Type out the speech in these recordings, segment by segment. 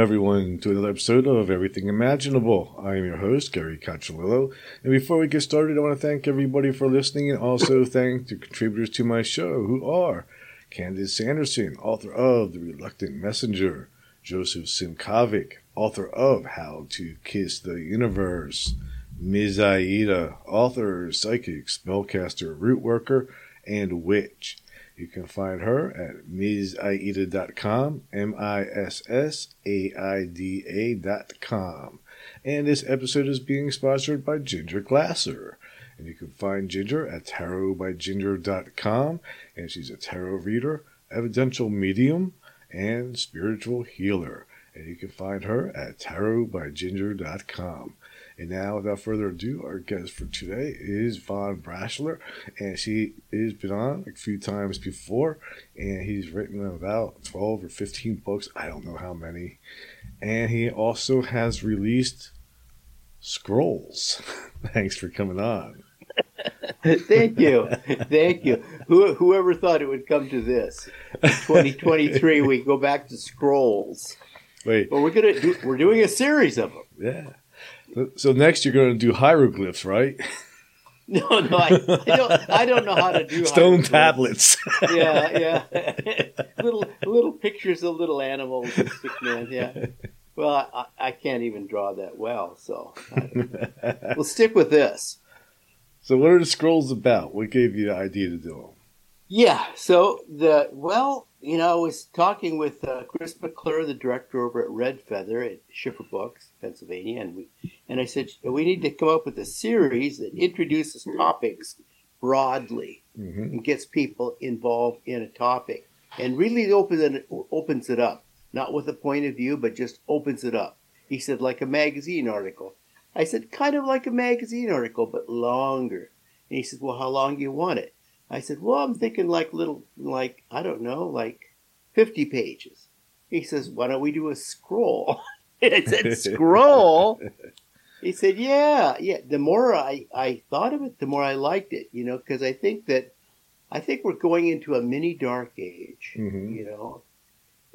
everyone, to another episode of Everything Imaginable. I am your host, Gary Cacciolillo. And before we get started, I want to thank everybody for listening and also thank the contributors to my show, who are Candace Sanderson, author of The Reluctant Messenger, Joseph Simkovic, author of How to Kiss the Universe, Ms. Aida, author, psychic, spellcaster, root worker, and witch. You can find her at missaida.com, M I S S A I D A.com. And this episode is being sponsored by Ginger Glasser. And you can find Ginger at tarotbyginger.com. And she's a tarot reader, evidential medium, and spiritual healer. And you can find her at tarotbyginger.com. And now, without further ado, our guest for today is Von Braschler, and she has been on a few times before, and he's written about 12 or 15 books, I don't know how many. And he also has released scrolls. Thanks for coming on. Thank you. Thank you. Who, whoever thought it would come to this? 2023, we go back to scrolls. Wait, Well, we're gonna do, we're doing a series of them. yeah. So next you're going to do hieroglyphs, right? No, no, I, I don't. I don't know how to do Stone tablets. Yeah, yeah. little little pictures of little animals and stick man. Yeah. Well, I, I can't even draw that well, so I, we'll stick with this. so what are the scrolls about? What gave you the idea to do them? Yeah. So the well, you know, I was talking with uh, Chris McClure, the director over at Red Feather at Schiffer Books, Pennsylvania, and we and I said we need to come up with a series that introduces topics broadly hmm and gets people involved in a topic and really opens it opens it up, not with a point of view, but just opens it up. He said like a magazine article. I said kind of like a magazine article, but longer. And he said, well, how long do you want it? I said, well, I'm thinking like little, like, I don't know, like 50 pages. He says, why don't we do a scroll? I said, scroll? He said, yeah, yeah. The more I, I thought of it, the more I liked it, you know, because I think that, I think we're going into a mini dark age, Mhm. you know,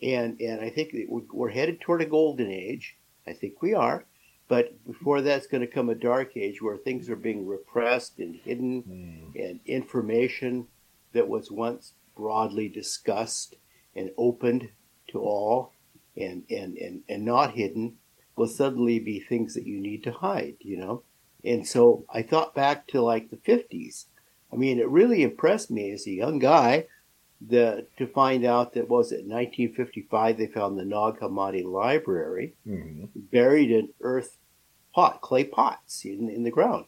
and, and I think that we're, we're headed toward a golden age. I think we are. But before that's going to come a dark age where things are being repressed and hidden Mm. and information that was once broadly discussed and opened to all and, and, and, and not hidden will suddenly be things that you need to hide, you know? And so I thought back to like the 50s. I mean, it really impressed me as a young guy the, to find out that was it 1955 they found the Nag Hammadi Library hmm buried in earth pot, clay pots in, in the ground.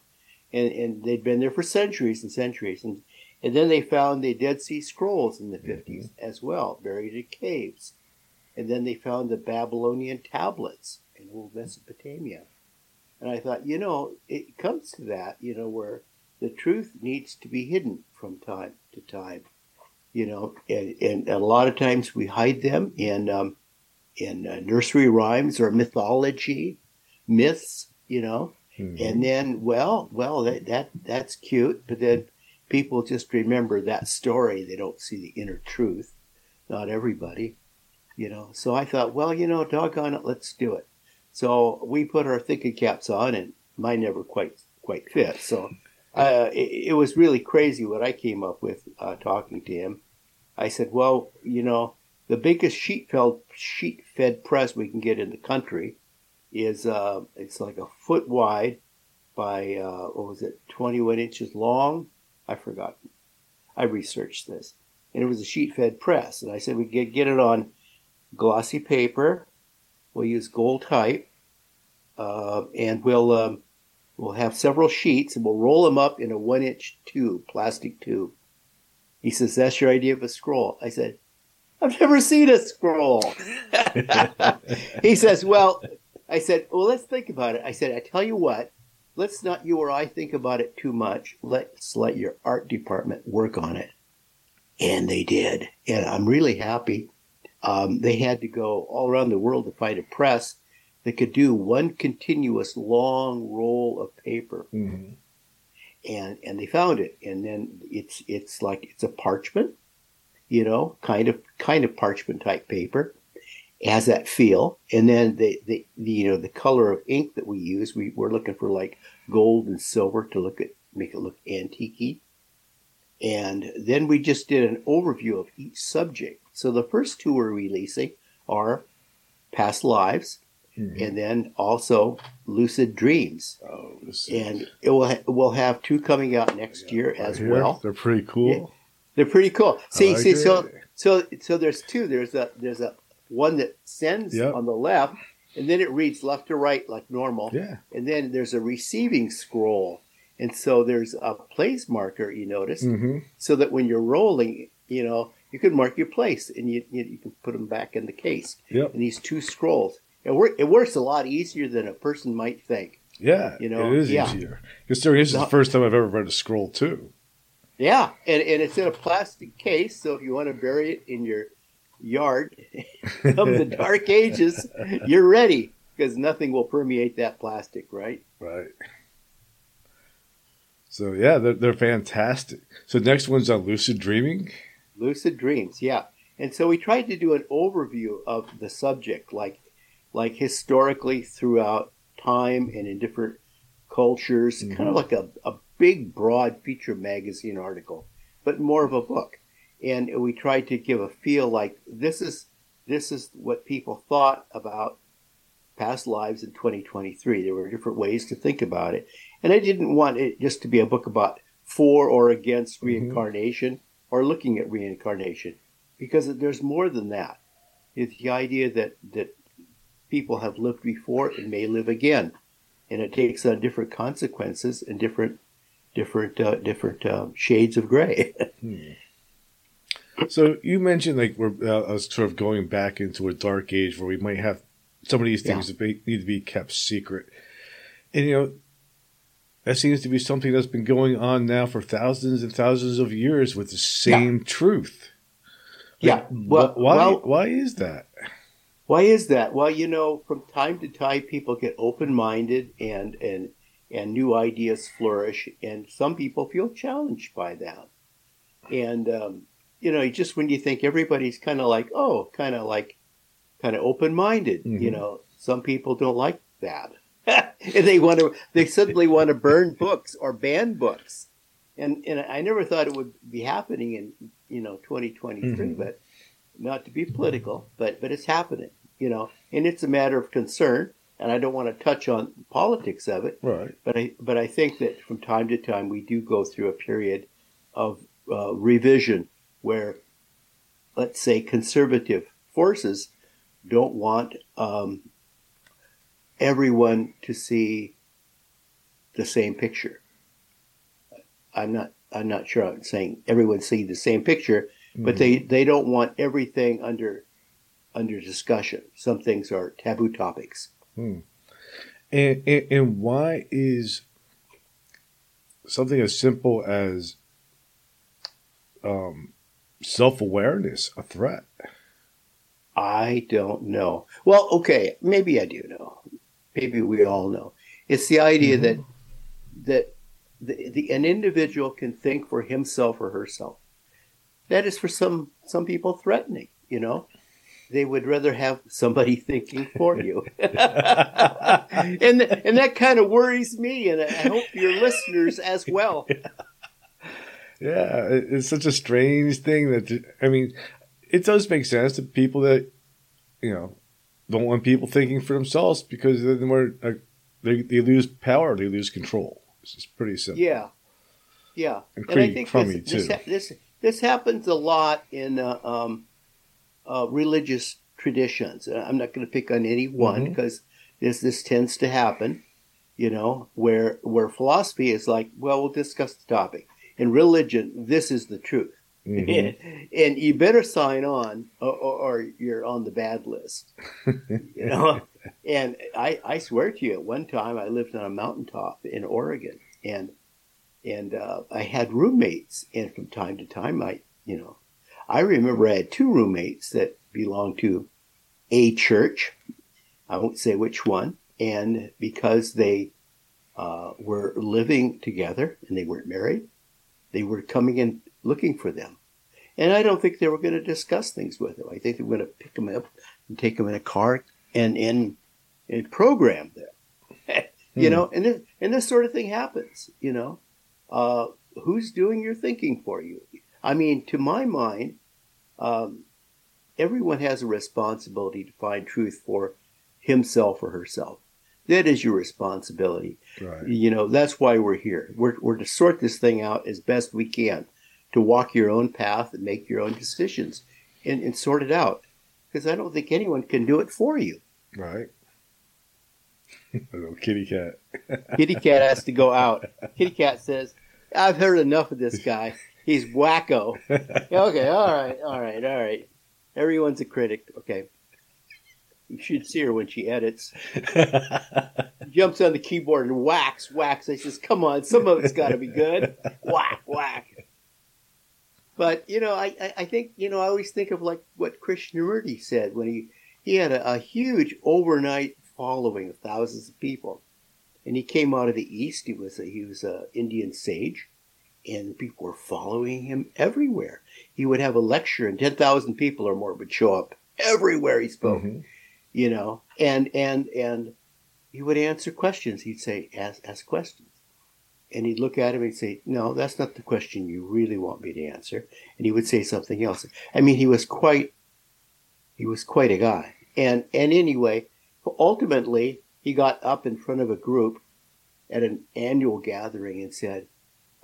And, and they'd been there for centuries and centuries. And, and then they found the Dead Sea Scrolls in the 50s as well, buried in caves. And then they found the Babylonian tablets in old Mesopotamia. And I thought, you know, it comes to that, you know, where the truth needs to be hidden from time to time. You know, and, and a lot of times we hide them in um, in uh, nursery rhymes or mythology, myths, you know. Mhm. And then, well, well, that, that that's cute, but then people just remember that story. They don't see the inner truth. Not everybody, you know. So I thought, well, you know, doggone it, let's do it. So we put our thinking caps on, and mine never quite quite fit. So uh, it, it was really crazy what I came up with uh, talking to him. I said, well, you know, the biggest sheet fed sheet fed press we can get in the country is uh, it's like a foot wide by uh, what was it, 21 inches long? I forgot. I researched this, and it was a sheet fed press. And I said we get get it on glossy paper. We'll use gold type, uh, and we'll um, we'll have several sheets, and we'll roll them up in a one inch tube, plastic tube. He says, "That's your idea of a scroll." I said, "I've never seen a scroll." he says, "Well." I said, well, let's think about it. I said, I tell you what, let's not you or I think about it too much. Let's let your art department work on it. And they did. And I'm really happy. um, they had to go all around the world to find a press that could do one continuous long roll of paper. Hmm and and they found it. And then it's it's like it's a parchment you know kind of kind of parchment type paper. It has that feel. And then the, the, the you know the color of ink that we use we we're looking for like gold and silver to look at make it look antique and then we just did an overview of each subject. So the first two we're releasing are past lives Mhm. and then also lucid dreams Oh, and it will ha- we'll have two coming out next year as Here, well. They're pretty cool. They're pretty cool. See, like see, so it. so so there's two. There's a there's a one that sends Yep. on the left, and then it reads left to right like normal, Yeah. and then there's a receiving scroll, and so there's a place marker. You notice, hmm so that when you're rolling, you know, you can mark your place, and you you, you can put them back in the case. Yep. And these two scrolls, it work it works a lot easier than a person might think. Yeah. You know, it is yeah. easier. Considering this is the first time I've ever read a scroll too. Yeah, and, and it's in a plastic case, so if you want to bury it in your yard of the dark ages, you're ready because nothing will permeate that plastic, right? Right. So yeah, they're, they're fantastic. So next one's on lucid dreaming. Lucid dreams, yeah. And so we tried to do an overview of the subject, like like historically throughout time and in different cultures, Mhm. kind of like a, a big, broad feature magazine article, but more of a book. And we tried to give a feel like this is this is what people thought about past lives in 2023. There were different ways to think about it, and I didn't want it just to be a book about for or against Mhm. reincarnation or looking at reincarnation, because there's more than that. It's the idea that that people have lived before and may live again, and it takes on different consequences and different different uh, different uh, shades of gray. So you mentioned like we're uh, us sort of going back into a dark age where we might have some of these things that be, need to be kept secret, and you know that seems to be something that's been going on now for thousands and thousands of years with the same truth. yeah. Well, wh- why well, why is that? Why is that? Well, you know, from time to time, people get open-minded and and and new ideas flourish, and some people feel challenged by that. And um, you know, just when you think everybody's kind of like, oh, kind of like, kind of open-minded, you Mhm. know, some people don't like that, and they want to, they suddenly want to burn books or ban books. And and I never thought it would be happening in you know 2023, Mhm. but not to be political, but but it's happening, you know, and it's a matter of concern. And I don't want to touch on politics of it, Right. but I but I think that from time to time we do go through a period of uh, revision where, let's say, conservative forces don't want um, everyone to see the same picture. I'm not I'm not sure I'm saying everyone see the same picture, but Mhm. they they don't want everything under under discussion. Some things are taboo topics. And, and and why is something as simple as um, self awareness a threat? I don't know. Well, okay, maybe I do know. Maybe we all know. It's the idea Mhm. that that the, the an individual can think for himself or herself. That is for some some people threatening. You know, they would rather have somebody thinking for you, and and that kind of worries me, and I hope your listeners as well. Yeah, it- it's such a strange thing that I mean, it does make sense to people that you know don't want people thinking for themselves because then more uh, they they lose power, they lose control. It's just pretty simple. Yeah, yeah, And and I think this, this, this this happens a lot in uh, um, uh, religious traditions. I'm not going to pick on any one because this this tends to happen. You know, where where philosophy is like, well, we'll discuss the topic. In religion, this is the truth, Mhm. and you better sign on, or, or, or you're on the bad list. you know, and I, I swear to you, at one time I lived on a mountaintop in Oregon, and and uh, I had roommates, and from time to time I, you know, I remember I had two roommates that belonged to a church. I won't say which one. And because they uh, were living together and they weren't married, they were coming in looking for them. And I don't think they were going to discuss things with them. I think they were going to pick them up and take them in a car and and, and program them. you Hmm. know, and this, and this sort of thing happens. You know, uh, who's doing your thinking for you? I mean, to my mind, um, everyone has a responsibility to find truth for himself or herself. That is your responsibility. Right. You know, that's why we're here. We're, we're to sort this thing out as best we can, to walk your own path and make your own decisions and, and sort it out. Because I don't think anyone can do it for you. Right. Little kitty cat. Kitty Cat has to go out. Kitty Cat says, I've heard enough of this guy. He's wacko. okay, all right, all right, all right. Everyone's a critic. Okay. You should see her when she edits. Jumps on the keyboard and whacks, whacks. I says, come on, some of it's got to be good. Whack, whack. But, you know, I, I, think, you know, I always think of like what Krishnamurti said when he, he had a, a huge overnight following of thousands of people. And he came out of the East. He was a, he was a Indian sage. And people were following him everywhere. He would have a lecture and 10,000 people or more would show up everywhere he spoke Mhm. you know, and and and he would answer questions. He'd say, "Ask ask questions," and he'd look at him and say, "No, that's not the question you really want me to answer." And he would say something else. I mean, he was quite he was quite a guy. And and anyway, ultimately, he got up in front of a group at an annual gathering and said,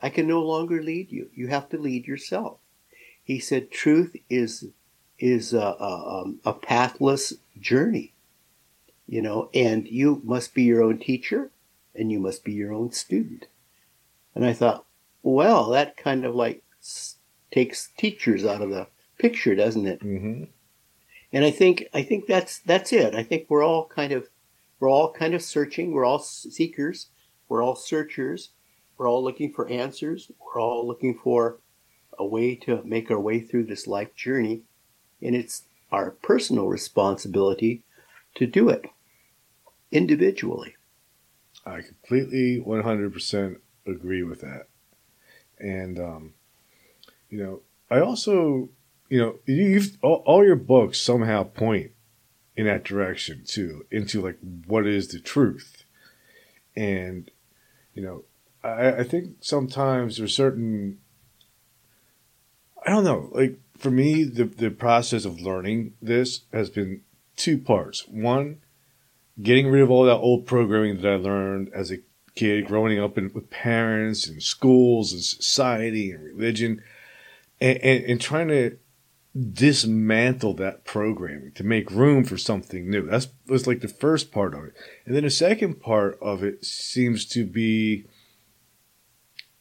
"I can no longer lead you. You have to lead yourself." He said, "Truth is." Is a, a, um, a pathless journey you know, and you must be your own teacher and you must be your own student. And I thought, well, that kind of like takes teachers out of the picture, doesn't it? Mhm. And I think I think that's that's it. I think we're all kind of we're all kind of searching. We're all seekers. We're all searchers. We're all looking for answers. We're all looking for a way to make our way through this life journey, and it's our personal responsibility to do it individually. I completely 100% agree with that. And, um, you know, I also, you know, you- you've all, all your books somehow point in that direction too, into like what is the truth. And, you know, I, I think sometimes there's certain, I don't know, like for me, the, the process of learning this has been two parts. One, getting rid of all that old programming that I learned as a kid, growing up in, with parents and schools and society and religion, and, and, and trying to dismantle that programming to make room for something new. That's was like the first part of it, and then the second part of it seems to be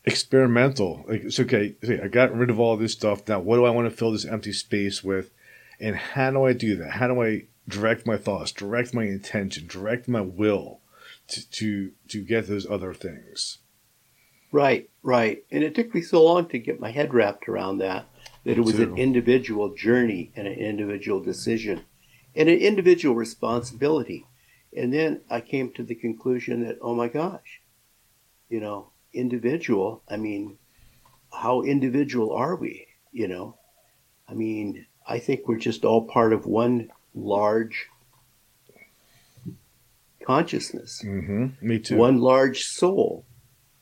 experimental. Like it's okay, I got rid of all this stuff. Now, what do I want to fill this empty space with? And how do I do that? How do I direct my thoughts, direct my intention, direct my will to to, to get those other things? Right, right. And it took me so long to get my head wrapped around that, that it was an individual journey and an individual decision and an individual responsibility. And then I came to the conclusion that, oh my gosh, you know, individual, I mean, how individual are we? You know, I mean, I think we're just all part of one large consciousness Mm-hmm. Me too. one large soul.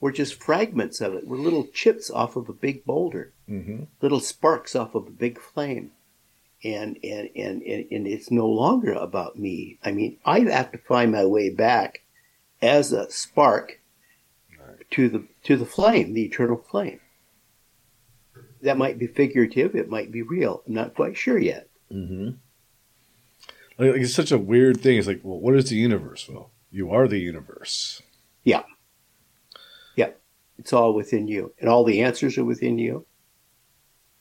We're just fragments of it. We're little chips off of a big boulder, Mm-hmm. little sparks off of a big flame. And, and, and, and, and it's no longer about me. I mean, I have to find my way back as a spark to the, to the flame, the eternal flame. That might be figurative. It might be real. I'm not quite sure yet. Mm-hmm. Like, like, it's such a weird thing. It's like, well, what is the universe? Well, you are the universe. Yeah. Yeah. It's all within you, and all the answers are within you,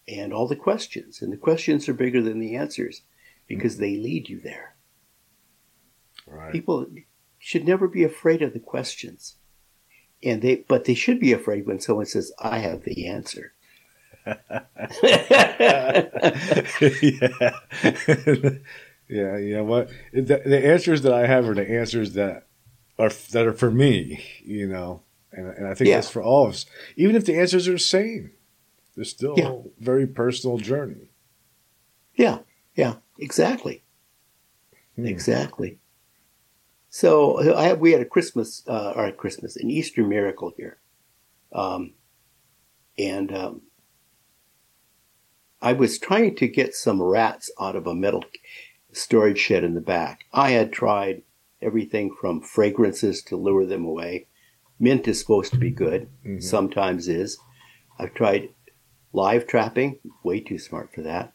and all the questions. And the questions are bigger than the answers because they lead you there. Right. People should never be afraid of the questions, and they but they should be afraid when someone says, "I have the answer." yeah. yeah, you know what? The, the answers that I have are the answers that are that are for me, you know, and, and I think Yeah. that's for all of us. Even if the answers are the same, they're still Yeah. a very personal journey. yeah, yeah, exactly. Hmm. Exactly. So I we had a Christmas uh, or a Christmas an Easter miracle here, um, and um, I was trying to get some rats out of a metal storage shed in the back. I had tried everything from fragrances to lure them away. Mint is supposed to be good, Mhm. sometimes is. I've tried live trapping, way too smart for that.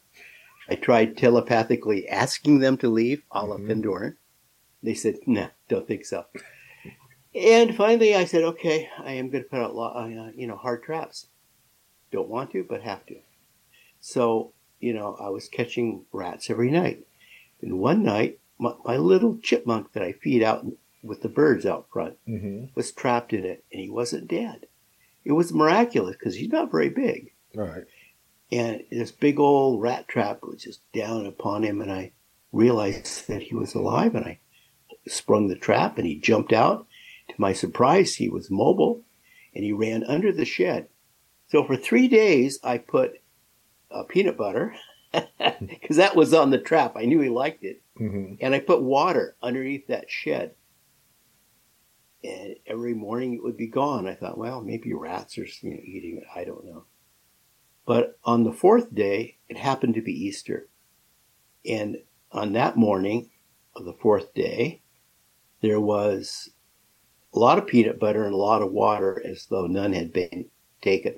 I tried telepathically asking them to leave, a la Mhm. Pendoran. They said, "Nah, don't think so." And finally, I said, "Okay, I am going to put out, lo- uh, you know, hard traps. Don't want to, but have to." So, you know, I was catching rats every night. And one night, my, my little chipmunk that I feed out with the birds out front Mm-hmm. was trapped in it, and he wasn't dead. It was miraculous because he's not very big right. and this big old rat trap was just down upon him and i realized that he was alive and i sprung the trap and he jumped out. To my surprise he was mobile and he ran under the shed. So for three days i put uh, peanut butter because that was on the trap. I knew he liked it. Mm-hmm. and i put water underneath that shed. And every morning it would be gone. I thought well maybe rats are you know, eating it. I don't know. But on the fourth day, it happened to be Easter. And on that morning of the fourth day, there was a lot of peanut butter and a lot of water as though none had been taken.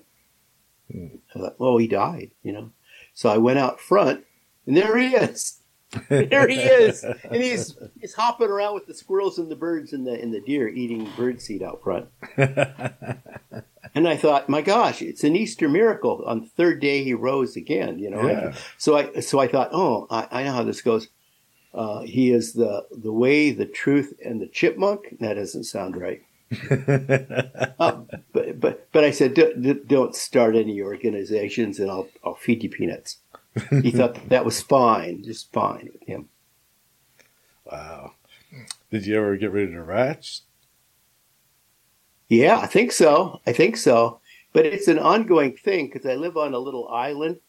Hmm. I thought, oh, he died, you know. So I went out front, and there he is. There he is. And he's he's hopping around with the squirrels and the birds and the and the deer eating birdseed out front. And I thought, my gosh, it's an Easter miracle. On the third day, he rose again. You know, Yeah. so I so I thought, oh, I, I know how this goes. Uh, he is the the way, the truth, and the chipmunk. That doesn't sound right. Uh, but but but I said, don't, don't start any organizations, and I'll I'll feed you peanuts. He thought that was fine, just fine with him. wow. Did you ever get rid of the rats? Yeah, I think so. I think so. But it's an ongoing thing because I live on a little island,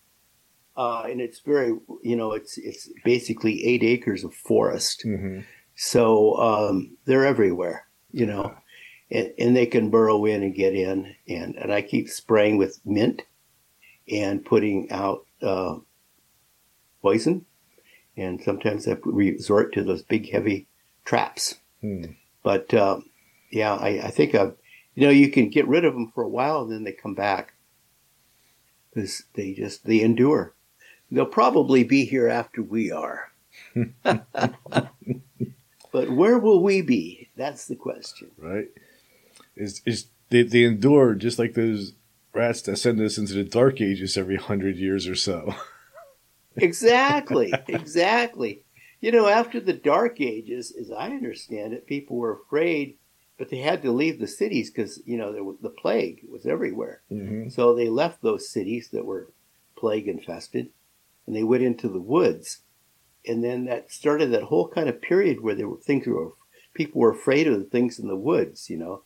uh, and it's very, you know, it's it's basically eight acres of forest. Mm-hmm. So um, they're everywhere, you know, and, and they can burrow in and get in. And, and I keep spraying with mint and putting out uh, poison. And sometimes I resort to those big, heavy traps. Hmm. But um, yeah, I, I think I've, you know, you can get rid of them for a while and then they come back because they just they endure. They'll probably be here after we are. but where will we be? That's the question. Right. Is is they, they endure just like those rats that send us into the dark ages every hundred years or so. Exactly, exactly. You know, after the Dark Ages, as I understand it, people were afraid, but they had to leave the cities because you know there was, the plague was everywhere. Mm-hmm. So they left those cities that were plague infested and they went into the woods. And then that started that whole kind of period where there were things were people were afraid of the things in the woods, you know,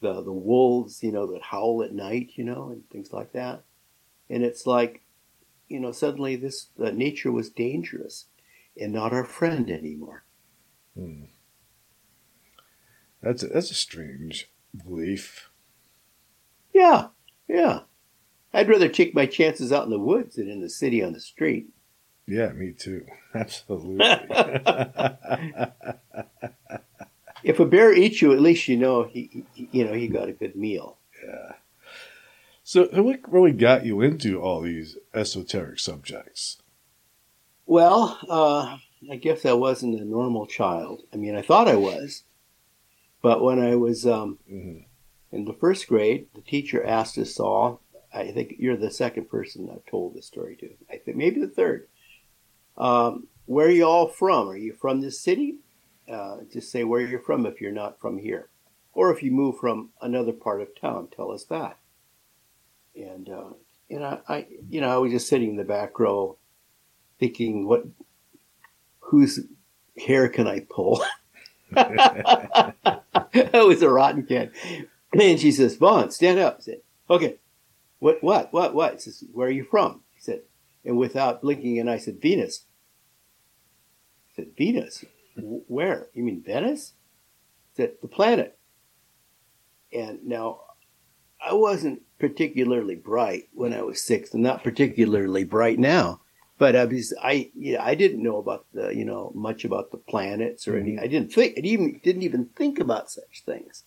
the the wolves, you know, that howl at night, you know, and things like that. And it's like, you know, suddenly this uh, nature was dangerous and not our friend anymore. Hmm. That's a, that's a strange belief. Yeah, yeah. I'd rather take my chances out in the woods than in the city on the street. Yeah, me too. Absolutely. If a bear eats you, at least you know he, you know he got a good meal. yeah. So, what really got you into all these esoteric subjects? Well, uh, I guess I wasn't a normal child. I mean, I thought I was, but when I was um, Mhm. in the first grade, the teacher asked us all. I think you're the second person I've told this story to. I think maybe the third. Um, where are you all from? Are you from this city? Uh, just say where you're from if you're not from here, or if you move from another part of town, tell us that. And uh, and I, I, you know, I was just sitting in the back row, thinking, what, whose hair can I pull? I was a rotten kid. And she says, Von, stand up. I said, okay. What, what, what, what? He says, where are you from? He said, and without blinking, and I said, Venus. I said, Venus? Where? You mean Venice? I said, the planet. And now, I wasn't particularly bright when I was six, and not particularly bright now. But I was, I, you know, I didn't know about the, you know, much about the planets or anything. Mm-hmm. I didn't think, I even didn't even think about such things.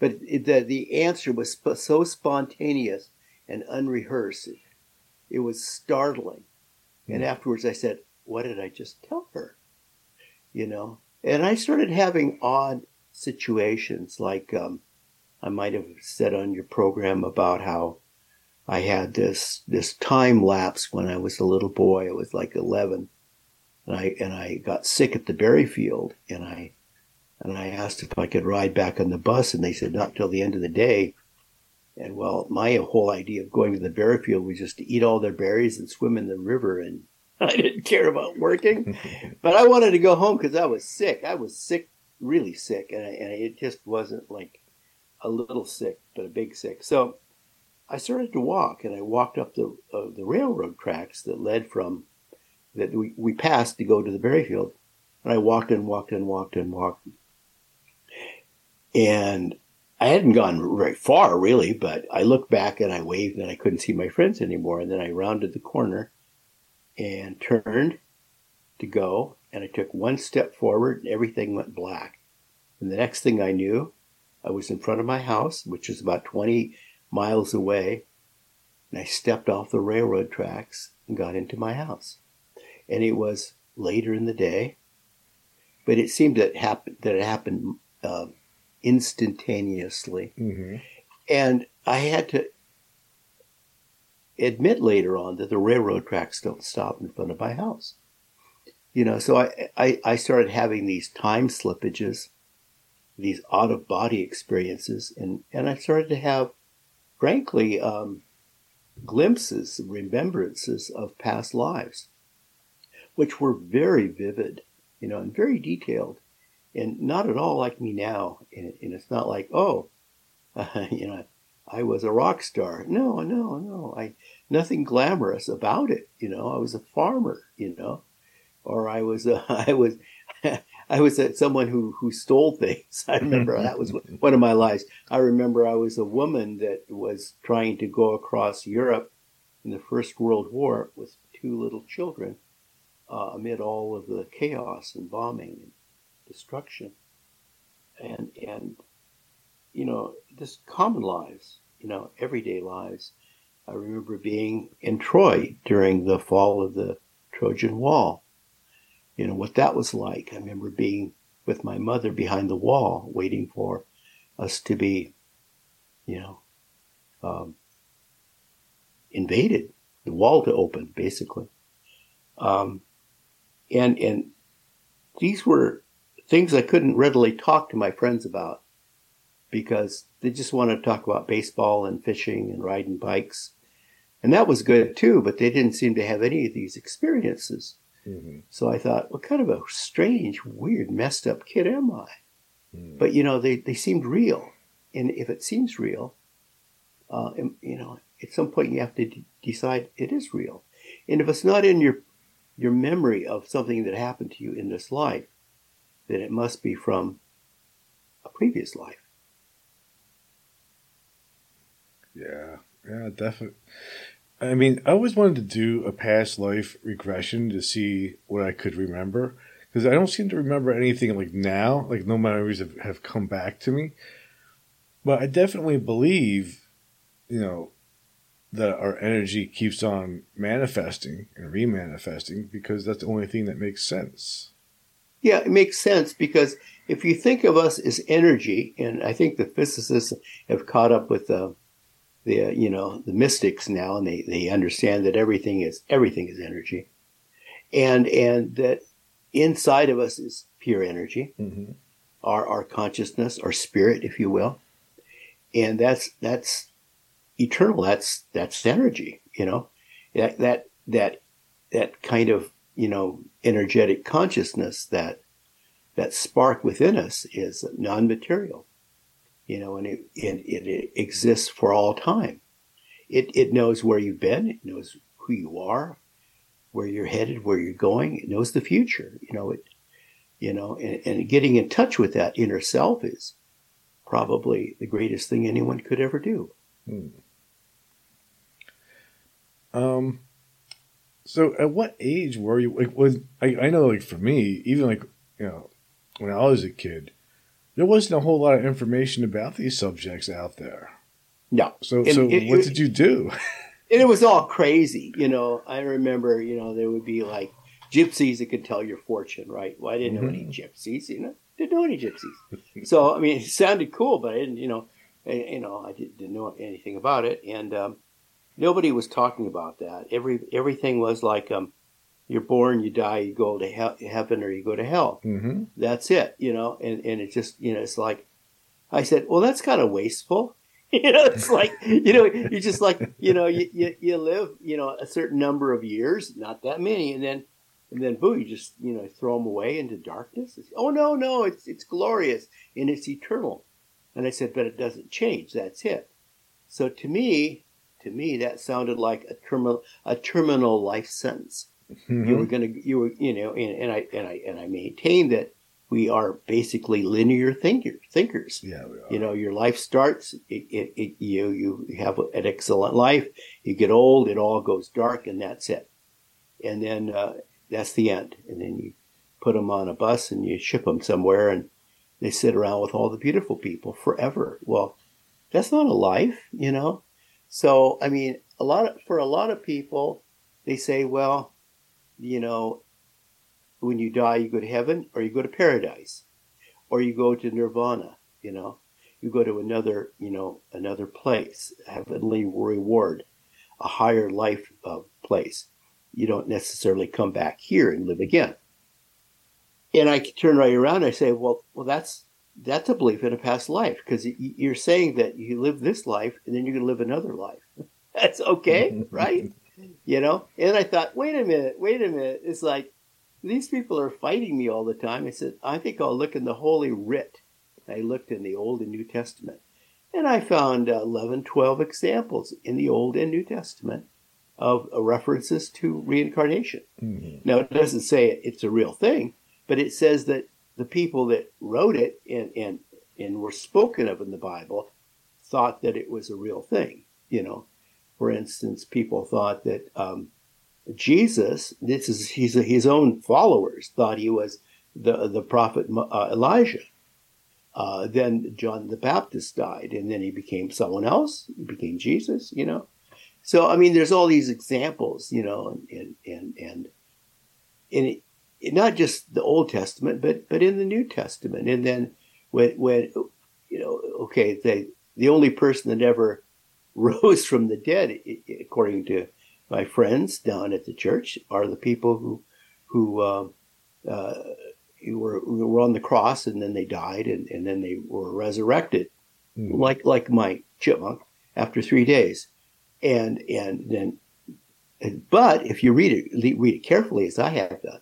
But it, the the answer was sp- so spontaneous and unrehearsed. It, was startling. And afterwards, I said, "What did I just tell her?" You know. And I started having odd situations, like um, I might have said on your program about how I had this this time lapse when I was a little boy. I was like eleven, and I and I got sick at the berry field, and I and I asked if I could ride back on the bus, and they said not till the end of the day. And well, my whole idea of going to the berry field was just to eat all their berries and swim in the river, and I didn't care about working. but I wanted to go home because I was sick. I was sick, really sick, and, I, and it just wasn't like a little sick, but a big sick. So I started to walk, and I walked up the uh, the railroad tracks that led from that we, we passed to go to the berry field. And I walked and walked and walked and walked. And I hadn't gone very far, really, but I looked back and I waved and I couldn't see my friends anymore. And then I rounded the corner and turned to go. And I took one step forward and everything went black. And the next thing I knew, I was in front of my house, which was about 20 miles away. And I stepped off the railroad tracks and got into my house. And it was later in the day, but it seemed that, happened, that it happened uh, instantaneously. hmm And I had to admit later on that the railroad tracks don't stop in front of my house. You know, so I, I, I started having these time slippages, these out of body experiences, and, and I started to have, frankly, um, glimpses, remembrances of past lives, which were very vivid, you know, and very detailed, and not at all like me now. And, and it's not like, oh, you know, I was a rock star. No, no, no. I nothing glamorous about it. You know, I was a farmer. You know, or I was a, I was I was a, someone who who stole things. I remember that was one of my lives. I remember I was a woman that was trying to go across Europe in the First World War with two little children uh, amid all of the chaos and bombing and destruction, and and you know just common lives, you know everyday lives. I remember being in Troy during the fall of the Trojan Wall you know, what that was like. I remember being with my mother behind the wall, waiting for us to be, you know, um, invaded, the wall to open, basically. Um, and and these were things I couldn't readily talk to my friends about because they just wanted to talk about baseball and fishing and riding bikes. And that was good too, but they didn't seem to have any of these experiences. hmm So I thought, what kind of a strange, weird, messed up kid am I? Mm. But you know, they, they seemed real. And if it seems real, uh, you know, at some point you have to d- decide it is real. And if it's not in your your memory of something that happened to you in this life, then it must be from a previous life. Yeah, yeah, definitely. I mean, I always wanted to do a past life regression to see what I could remember because I don't seem to remember anything like now. Like no memories have, have come back to me, but I definitely believe, you know, that our energy keeps on manifesting and remanifesting because that's the only thing that makes sense. Yeah, it makes sense because if you think of us as energy, and I think the physicists have caught up with the, the uh, you know the mystics now, and they, they understand that everything is everything is energy, and and that inside of us is pure energy, Mm-hmm. our our consciousness, our spirit, if you will, and that's that's eternal. That's that's energy, You know, that that that that kind of you know energetic consciousness that that spark within us is non-material. You know, and it, it, it exists for all time. It, it knows where you've been. It knows who you are, where you're headed, where you're going. It knows the future. You know, it, you know, and, and getting in touch with that inner self is probably the greatest thing anyone could ever do. Hmm. Um, so at what age were you? Like, was I, I know, like for me, even like you know, when I was a kid, there wasn't a whole lot of information about these subjects out there. No. So, so it- what it- did you do? and it was all crazy. You know, I remember, you know, there would be like gypsies that could tell your fortune, right? Well, I didn't know any gypsies, you know, didn't know any gypsies. so, I mean, it sounded cool, but I didn't, you know, I, you know, I didn't know anything about it. And um, nobody was talking about that. Every Everything was like, um, you're born, you die, you go to he- heaven or you go to hell. mm-hmm. That's it, you know, and, and it's just, you know, it's like, I said, well, that's kind of wasteful. You know, it's like, you know, you just like, you know, you, you, you live, you know, a certain number of years, not that many, and then, and then boom, you just, you know, throw them away into darkness. It's, oh, no, no, it's, it's glorious and it's eternal. And I said, but it doesn't change. That's it. So to me, to me, that sounded like a terminal, a terminal life sentence. You were going to you were you know and, and i and i and i maintain that we are basically linear thinkers thinkers. Yeah, we are. you know your life starts it, it, it, you you have an excellent life you get old it all goes dark and that's it. And then uh, that's the end. And then you put them on a bus and you ship them somewhere and they sit around with all the beautiful people forever. Well that's not a life you know so i mean a lot of, for a lot of people they say well you know when you die you go to heaven or you go to paradise or you go to nirvana you know? You go to another you know another place heavenly reward a higher life uh, place. You don't necessarily come back here and live again. And i turn right around and i say well well that's that's a belief in a past life because you're saying that you live this life and then you're going to live another life. That's okay right? You know? And i thought wait a minute wait a minute. It's like these people are fighting me all the time. I said i think i'll look in the holy writ. I looked in the old and new testament and i found uh, 11 12 examples in the old and new testament of references to reincarnation. Mhm. now it doesn't say it's a real thing but it says that the people that wrote it and and and were spoken of in the bible thought that it was a real thing you know for instance, people thought that um, Jesus, this is his, his own followers, thought he was the the prophet uh, Elijah. Uh, then John the Baptist died, and then he became someone else. He became Jesus, you know. So I mean, there's all these examples, you know, and and and and it, it, not just the Old Testament, but but in the New Testament. And then when when you know, okay, they the only person that ever rose from the dead, according to my friends down at the church, are the people who who uh, uh, who were were on the cross and then they died and, and then they were resurrected, Mhm. like like my chipmunk after three days, and and then, but if you read it read it carefully as I have done,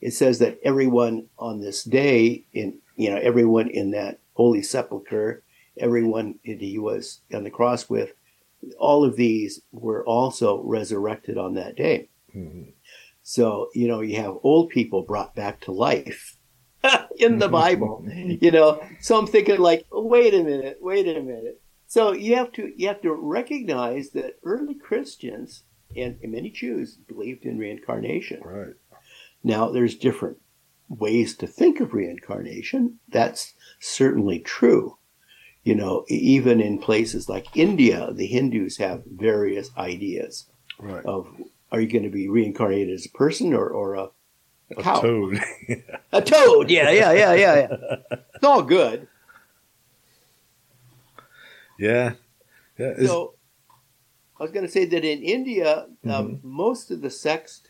it says that everyone on this day in you know everyone in that holy sepulcher everyone that he was on the cross with, all of these were also resurrected on that day. Mhm. So, you know, you have old people brought back to life in the Bible, you know. So I'm thinking like, wait a minute, wait a minute. So you have to you have to recognize that early Christians and, and many Jews believed in reincarnation. Right. Now, there's different ways to think of reincarnation. That's certainly true. You know, even in places like India, the Hindus have various ideas Right. of are you going to be reincarnated as a person or, or a, a A cow? toad. A toad. Yeah, yeah, yeah, yeah, yeah. It's all good. yeah. Yeah. So I was going to say that in India, um, most of the sects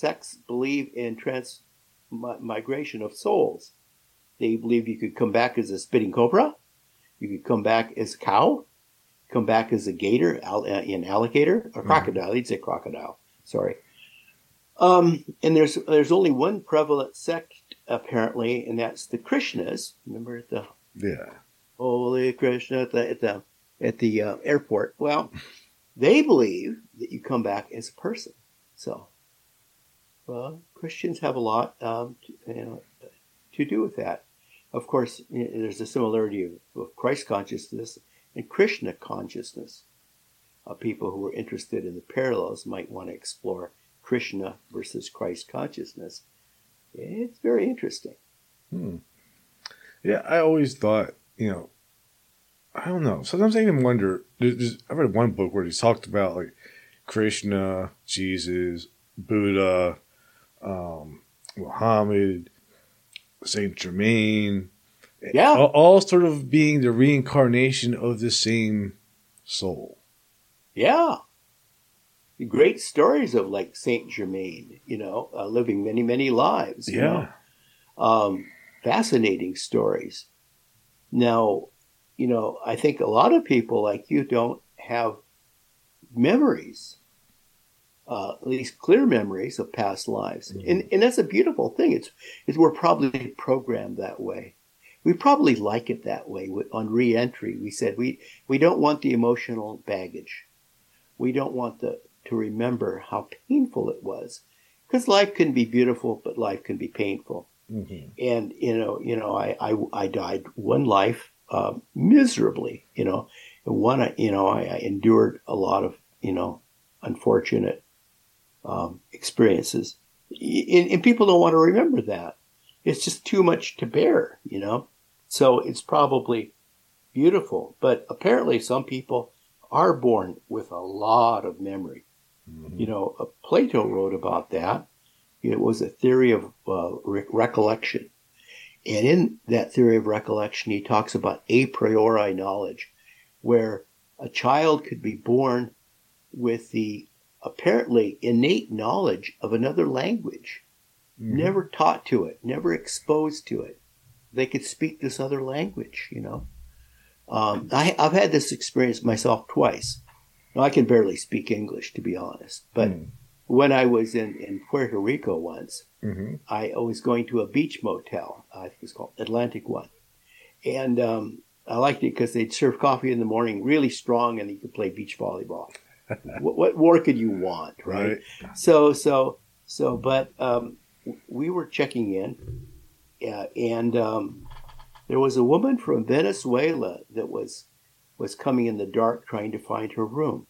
sects believe in transmigration of souls. They believe you could come back as a spitting cobra, you could come back as a cow, come back as a gator, uh, an alligator, a crocodile. He'd say crocodile. Sorry. Um, and there's there's only one prevalent sect apparently, and that's the Krishnas. Remember the Yeah. Holy Krishna at the at the, at the uh, airport. Well, they believe that you come back as a person. So, Christians have a lot um, to, you know, to do with that. Of course, there's a similarity of, of Christ consciousness and Krishna consciousness. Uh, people who are interested in the parallels might want to explore Krishna versus Christ consciousness. It's very interesting. Hmm. Yeah, I always thought, you know, I don't know. Sometimes I even wonder. I read one book where he talked about like Krishna, Jesus, Buddha, um, Muhammad, Saint Germain, Yeah. all, all sort of being the reincarnation of the same soul. Yeah. Great stories of like Saint Germain, you know, uh, living many, many lives. you know. Um, fascinating stories. Now, you know, I think a lot of people like you don't have memories, uh, at least clear memories of past lives, Mhm. and and that's a beautiful thing. It's, it's we're probably programmed that way. We probably like it that way. On reentry, we said we we don't want the emotional baggage. We don't want the to remember how painful it was, because life can be beautiful, but life can be painful hmm and you know, you know, I I, I died one life uh, miserably, you know, and one, you know, I, I endured a lot of you know unfortunate um, experiences, and, and people don't want to remember that. It's just too much to bear, you know. So it's probably beautiful, but apparently some people are born with a lot of memory. You know, uh, Plato wrote about that. It was a theory of uh, re- recollection. And in that theory of recollection, he talks about a priori knowledge, where a child could be born with the apparently innate knowledge of another language, Mm-hmm. never taught to it, never exposed to it. They could speak this other language, you know. Um, I, I've had this experience myself twice. Now, I can barely speak English, to be honest, but Mm. when I was in, in Puerto Rico once, hmm I was going to a beach motel. I think it's called Atlantic One, and um, I liked it because they'd serve coffee in the morning, really strong, and you could play beach volleyball. What, what more could you want, right? Right. So, so, so, but um, we were checking in, uh, and um, there was a woman from Venezuela that was was coming in the dark trying to find her room,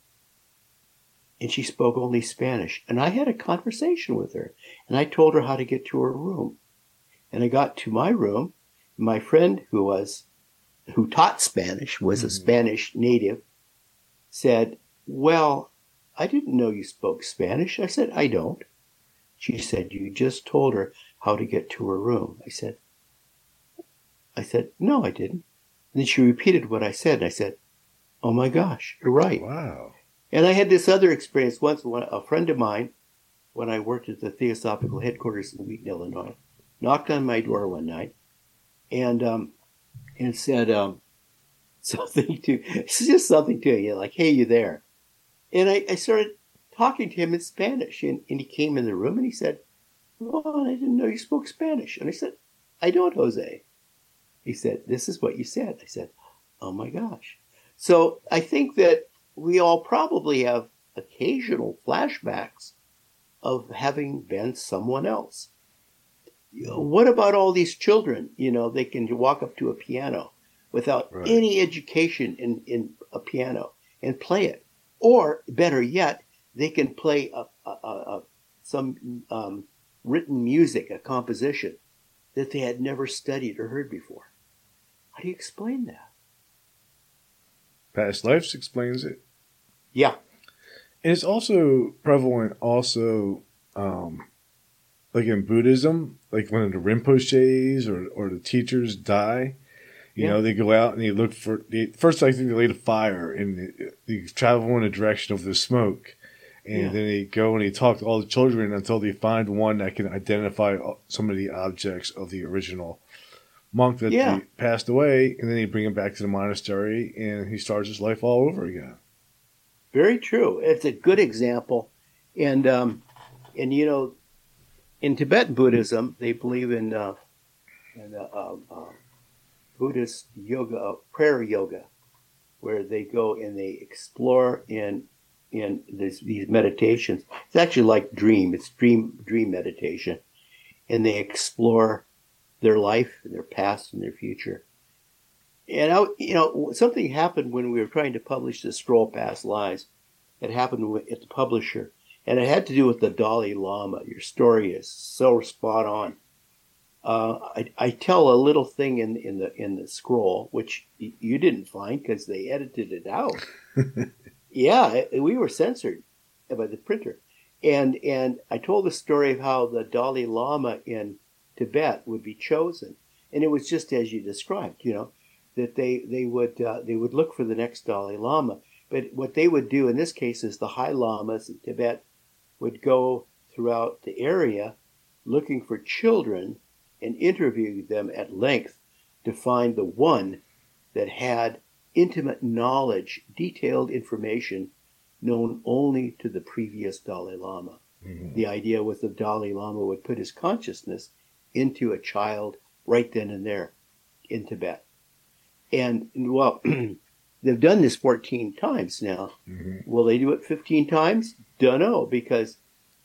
and she spoke only Spanish. And I had a conversation with her, and I told her how to get to her room, and I got to my room. My friend who was who taught Spanish was a Mhm. Spanish native said, "Well, I didn't know you spoke Spanish." I said, "I don't." She said, "You just told her how to get to her room." I said, "I said no, I didn't." And then she repeated what I said, and I said, "Oh my gosh, you're right." Wow. And I had this other experience once. When a friend of mine, when I worked at the Theosophical headquarters in Wheaton, Illinois, knocked on my door one night, and um, and said um, something to it's just something to you like, "Hey, you there?" And I, I started talking to him in Spanish, and, and he came in the room and he said, "Oh, I didn't know you spoke Spanish." And I said, "I don't, Jose." He said, "This is what you said." I said, "Oh my gosh!" So I think that we all probably have occasional flashbacks of having been someone else. What about all these children? You know, they can walk up to a piano without Right. any education in, in a piano and play it. Or better yet, they can play a, a, a, some um, written music, a composition that they had never studied or heard before. How do you explain that? Past lives explains it. Yeah. And it's also prevalent also um like in Buddhism, like when the Rinpoches or, or the teachers die, you Yeah. know, they go out and they look for they, first I think they light a fire and they, they travel in the direction of the smoke. And Yeah. then they go and they talk to all the children until they find one that can identify some of the objects of the original monk that Yeah. passed away, and then they bring him back to the monastery, and he starts his life all over again. Very true. It's a good example, and um, and you know, in Tibetan Buddhism, they believe in uh, in uh, uh, uh, Buddhist yoga, uh, prayer yoga, where they go and they explore in in this, these meditations. It's actually like dream. It's dream dream meditation, and they explore their life, and their past, and their future. And I, you know, something happened when we were trying to publish the scroll past lives. It happened at the publisher, and it had to do with the Dalai Lama. Your story is so spot on. Uh, I, I tell a little thing in in the in the scroll which y- you didn't find because they edited it out. yeah, it- we were censored by the printer, and and I told the story of how the Dalai Lama in Tibet would be chosen, and it was just as you described. You know, that they they would uh, they would look for the next Dalai Lama. But what they would do in this case is the high lamas in Tibet would go throughout the area looking for children and interview them at length to find the one that had intimate knowledge, detailed information known only to the previous Dalai Lama. Mhm. The idea was the Dalai Lama would put his consciousness into a child right then and there in Tibet. And, well, they've done this 14 times now. Mhm. Will they do it 15 times? Don't know because,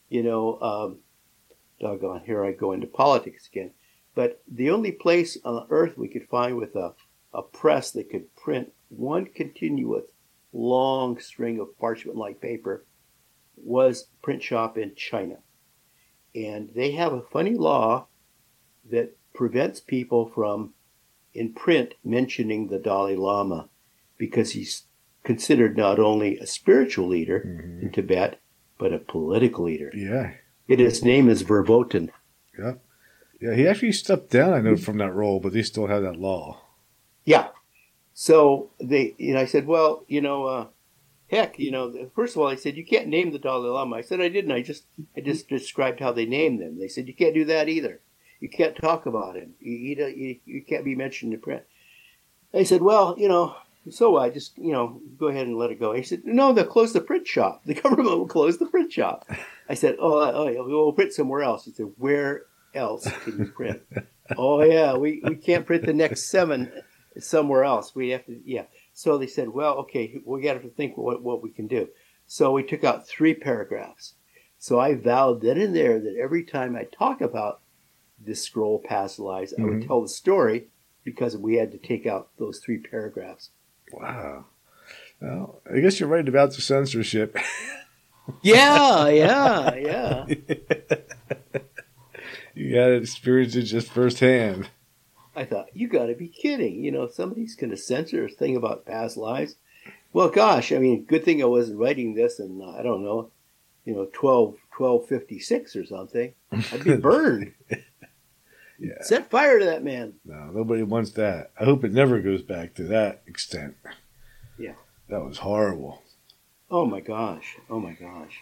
you know, um, doggone, here I go into politics again. But the only place on earth we could find with a, a press that could print one continuous long string of parchment like paper was print shop in China. And they have a funny law that prevents people from in print mentioning the Dalai Lama because he's considered not only a spiritual leader Mhm. in Tibet, but a political leader. Yeah, his name is Verboten. yeah. Yeah, he actually stepped down, I know, from that role, but they still have that law. Yeah. So they, you know, I said, well, you know, uh, heck, you know, first of all, I said you can't name the Dalai Lama. I said I didn't. I just, I just described how they named them. They said you can't do that either. You can't talk about him. You, you, you can't be mentioned in print. I said, well, you know, so I just, you know, go ahead and let it go. He said, no, they'll close the print shop. The government will close the print shop. I said, oh, oh we'll print somewhere else. He said, where else can you print? oh yeah, we, we can't print the next seven somewhere else. We have to, yeah. So they said, well, okay, we got to think what, what we can do. So we took out three paragraphs. So I vowed then and there that every time I talk about this scroll past lives, I would Mhm. tell the story because we had to take out those three paragraphs. Wow. Well, I guess you're right about the censorship. Yeah, yeah, yeah. you got to experience it just firsthand. I thought, you got to be kidding. You know, somebody's going to censor a thing about past lives. Well, gosh, I mean, good thing I wasn't writing this in, uh, I don't know, you know, 12, 1256 or something. I'd be burned. Yeah. Set fire to that man. No, nobody wants that. I hope it never goes back to that extent. Yeah. That was horrible. Oh my gosh. Oh my gosh.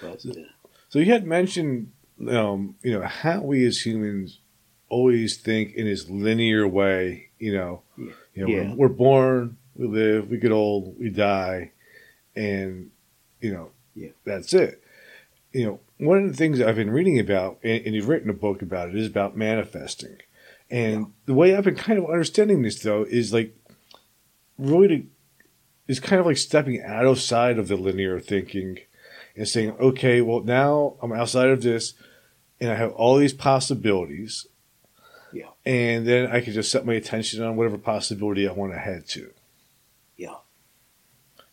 But uh, So you had mentioned, um, you know, how we as humans always think in this linear way. You know, Yeah. you know, Yeah. we're, we're born, we live, we get old, we die, and you know, Yeah. that's it. You know, one of the things I've been reading about, and, and you've written a book about it, is about manifesting. And the way I've been kind of understanding this, though, is like really to, is kind of like stepping outside of the linear thinking and saying, okay, well, now I'm outside of this and I have all these possibilities. Yeah. And then I can just set my attention on whatever possibility I want to head to. Yeah.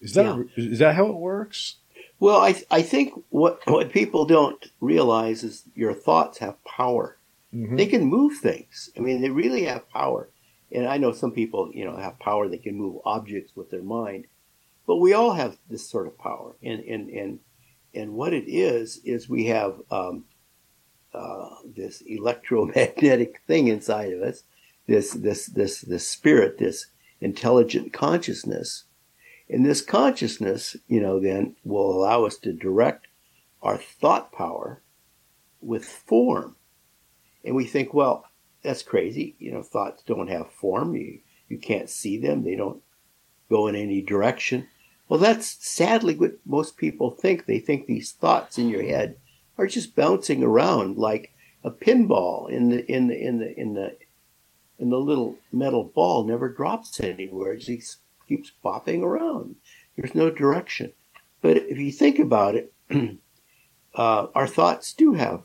Is that is that how it works? well, I I think what what people don't realize is your thoughts have power. Mhm. They can move things. I mean, they really have power. And I know some people, you know, have power. They can move objects with their mind, but we all have this sort of power. And and and and what it is is we have um, uh, this electromagnetic thing inside of us, this this this this spirit, this intelligent consciousness, and this consciousness, you know, then will allow us to direct our thought power with form. And we think, well, that's crazy. You know, thoughts don't have form. You you can't see them. They don't go in any direction. Well, that's sadly what most people think. They think these thoughts in your head are just bouncing around like a pinball in the in the in the in the in the little metal ball never drops anywhere. It just keeps bopping around. There's no direction. But if you think about it, uh, our thoughts do have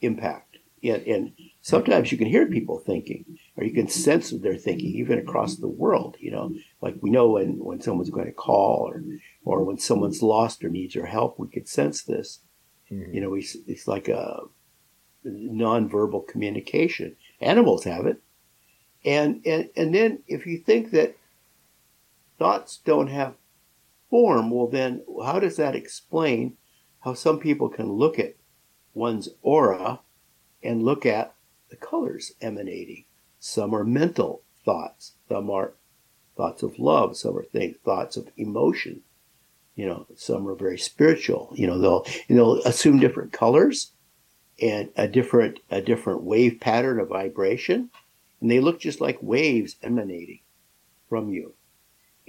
impact. And, and sometimes you can hear people thinking, or you can sense what they're thinking, even across the world. You know, like we know when, when someone's going to call, or or when someone's lost or needs our help, we could sense this. Mm-hmm. You know, we, it's like a nonverbal communication. Animals have it, and and and then if you think that thoughts don't have form, well, then how does that explain how some people can look at one's aura and look at the colors emanating? Some are mental thoughts, some are thoughts of love, some are th- thoughts of emotion. You know, some are very spiritual. You know, they'll know assume different colors and a different a different wave pattern of vibration, and they look just like waves emanating from you.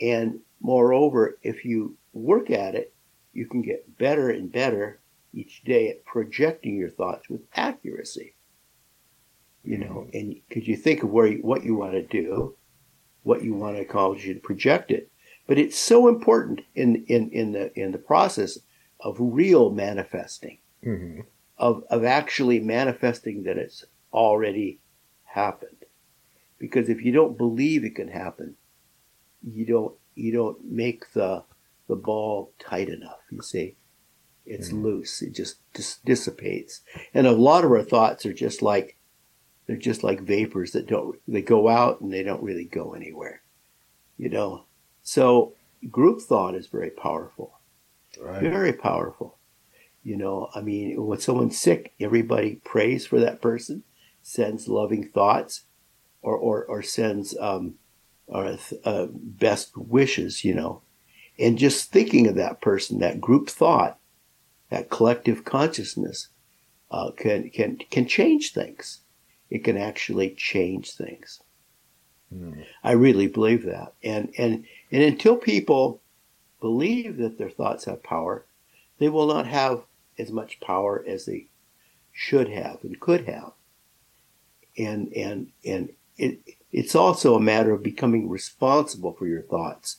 And moreover, if you work at it, you can get better and better each day at projecting your thoughts with accuracy. You know, mm-hmm. and because you think of where you, what you want to do, what you want to accomplish, you project it. But it's so important in in in the in the process of real manifesting, mm-hmm. of of actually manifesting that it's already happened. Because if you don't believe it can happen, you don't you don't make the the ball tight enough. You see, it's mm. loose. It just, just dissipates. And a lot of our thoughts are just like they're just like vapors that don't they go out and they don't really go anywhere. You know, so group thought is very powerful. Right. Very powerful. You know, I mean, when someone's sick, everybody prays for that person, sends loving thoughts, or or, or sends um, or uh, best wishes, you know, and just thinking of that person, that group thought, that collective consciousness, uh, can can can change things. It can actually change things. Mm. I really believe that, and and and until people believe that their thoughts have power, they will not have as much power as they should have and could have. And and and it it's also a matter of becoming responsible for your thoughts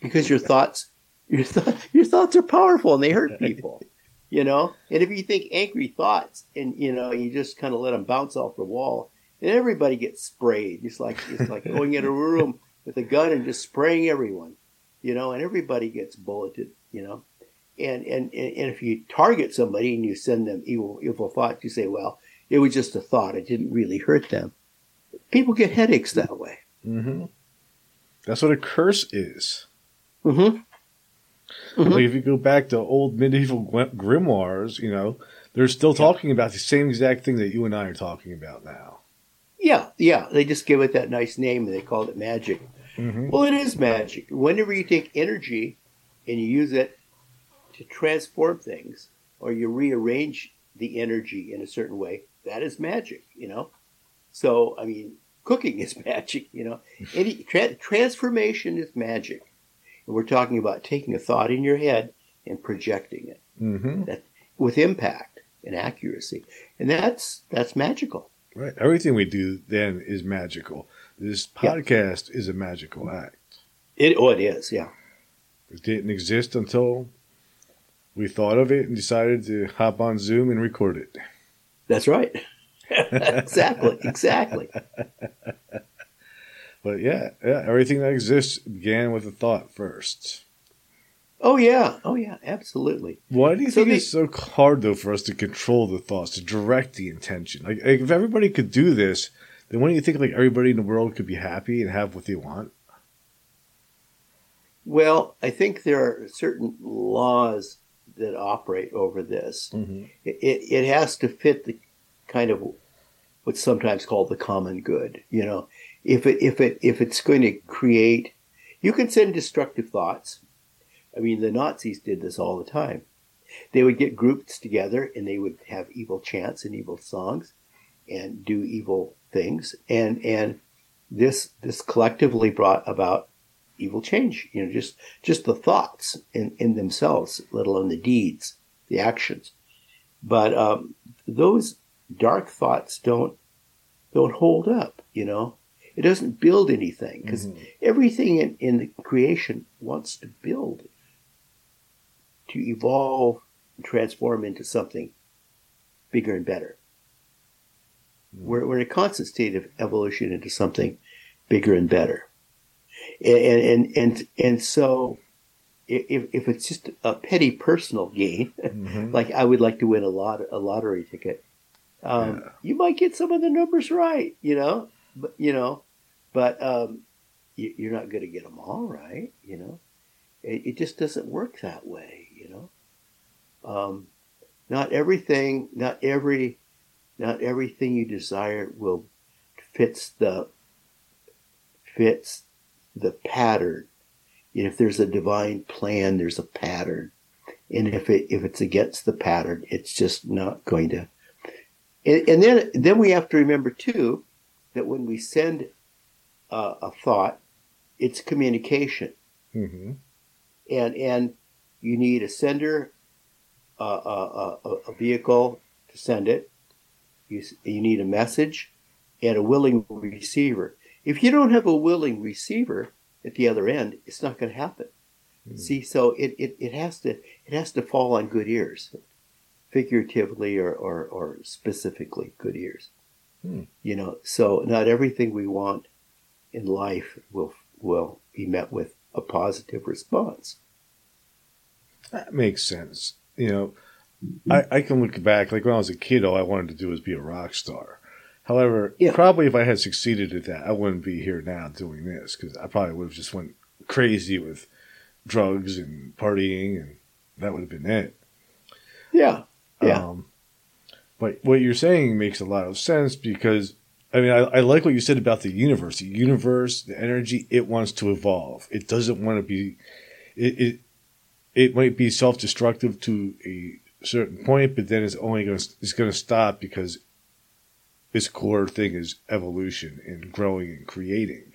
because your thoughts your, th- your thoughts are powerful and they hurt people you know and if you think angry thoughts and you know you just kind of let them bounce off the wall and everybody gets sprayed just like it's like going in a room with a gun and just spraying everyone you know and everybody gets bulleted you know and and and if you target somebody and you send them evil evil thoughts you say well it was just a thought it didn't really hurt them people get headaches that way. Mm-hmm. That's what a curse is. Mm-hmm. Mm-hmm. Like if you go back to old medieval grimoires, you know, they're still talking about the same exact thing that you and I are talking about now. Yeah, yeah. They just give it that nice name and they called it magic. Mm-hmm. Well, it is magic. Whenever you take energy and you use it to transform things or you rearrange the energy in a certain way, that is magic, you know? So, I mean, cooking is magic, you know. Any tra- transformation is magic. And we're talking about taking a thought in your head and projecting it mm-hmm. that, with impact and accuracy, and that's that's magical. Right. Everything we do then is magical. This podcast is a magical act. It oh, it is. Yeah. It didn't exist until we thought of it and decided to hop on Zoom and record it. That's right. exactly, exactly. But yeah, yeah, everything that exists began with a thought first. Oh yeah, oh yeah, absolutely. Why do you so think the, it's so hard though for us to control the thoughts, to direct the intention? Like, like, if everybody could do this, then wouldn't you think like everybody in the world could be happy and have what they want? Well, I think there are certain laws that operate over this. Mm-hmm. It, it has to fit the kind of what's sometimes called the common good. You know, if it if it if it's going to create, you can send destructive thoughts. I mean, the Nazis did this all the time. They would get groups together and they would have evil chants and evil songs, and do evil things, and and this this collectively brought about evil change. You know, just just the thoughts in in themselves, let alone the deeds, the actions. But um, those dark thoughts don't don't hold up. You know, it doesn't build anything because Mhm. everything in, in the creation wants to build, to evolve, and transform into something bigger and better. We're, we're in a constant state of evolution into something bigger and better. And, and, and, and so if, if it's just a petty personal gain, Mhm. like I would like to win a lot a lottery ticket. Um, Yeah. You might get some of the numbers right, you know, but you know, but um, you, you're not going to get them all right, you know. It, it just doesn't work that way. Um, not everything, not every, not everything you desire will fits the fits the pattern. If there's a divine plan, there's a pattern and if it if it's against the pattern, it's just not going to. And, and then then we have to remember too that when we send uh, a thought, it's communication, Mhm. and and you need a sender, a, a, a vehicle to send it. You you need a message, and a willing receiver. If you don't have a willing receiver at the other end, it's not going to happen. See, so it, it, it has to it has to fall on good ears, figuratively or, or, or specifically good ears. Hmm. You know, so not everything we want in life will will be met with a positive response. That makes sense. You know, I, I can look back, like when I was a kid, all I wanted to do was be a rock star. However, Yeah. probably if I had succeeded at that, I wouldn't be here now doing this because I probably would have just went crazy with drugs and partying, and that would have been it. Yeah, yeah, Um, but what you're saying makes a lot of sense because I mean I, I like what you said about the universe. The universe, the energy, it wants to evolve. It doesn't want to be. It it, it might be self destructive to a certain point, but then it's only going to it's going to stop because its core thing is evolution and growing and creating.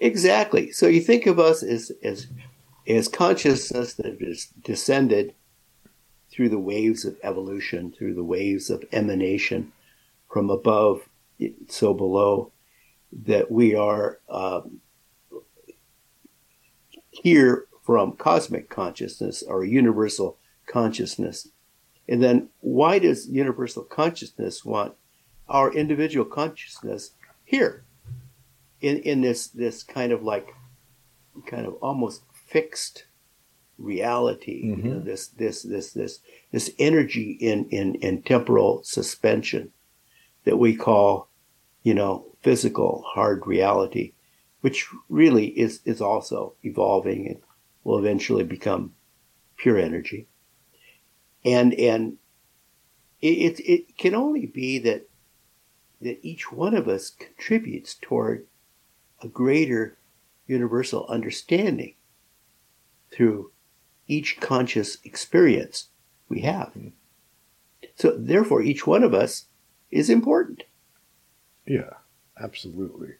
exactly. So you think of us as as as consciousness that is descended through the waves of evolution, through the waves of emanation from above, so below, that we are um, here from cosmic consciousness or universal consciousness. And then why does universal consciousness want our individual consciousness here in, in this, this kind of like, kind of almost fixed reality, you know, Mhm. this, this, this, this, this energy in, in, in temporal suspension that we call, you know, physical hard reality, which really is, is also evolving and will eventually become pure energy. And, and it, it, it can only be that, that each one of us contributes toward a greater universal understanding through each conscious experience we have. Mm-hmm. So therefore, each one of us is important. Yeah, absolutely.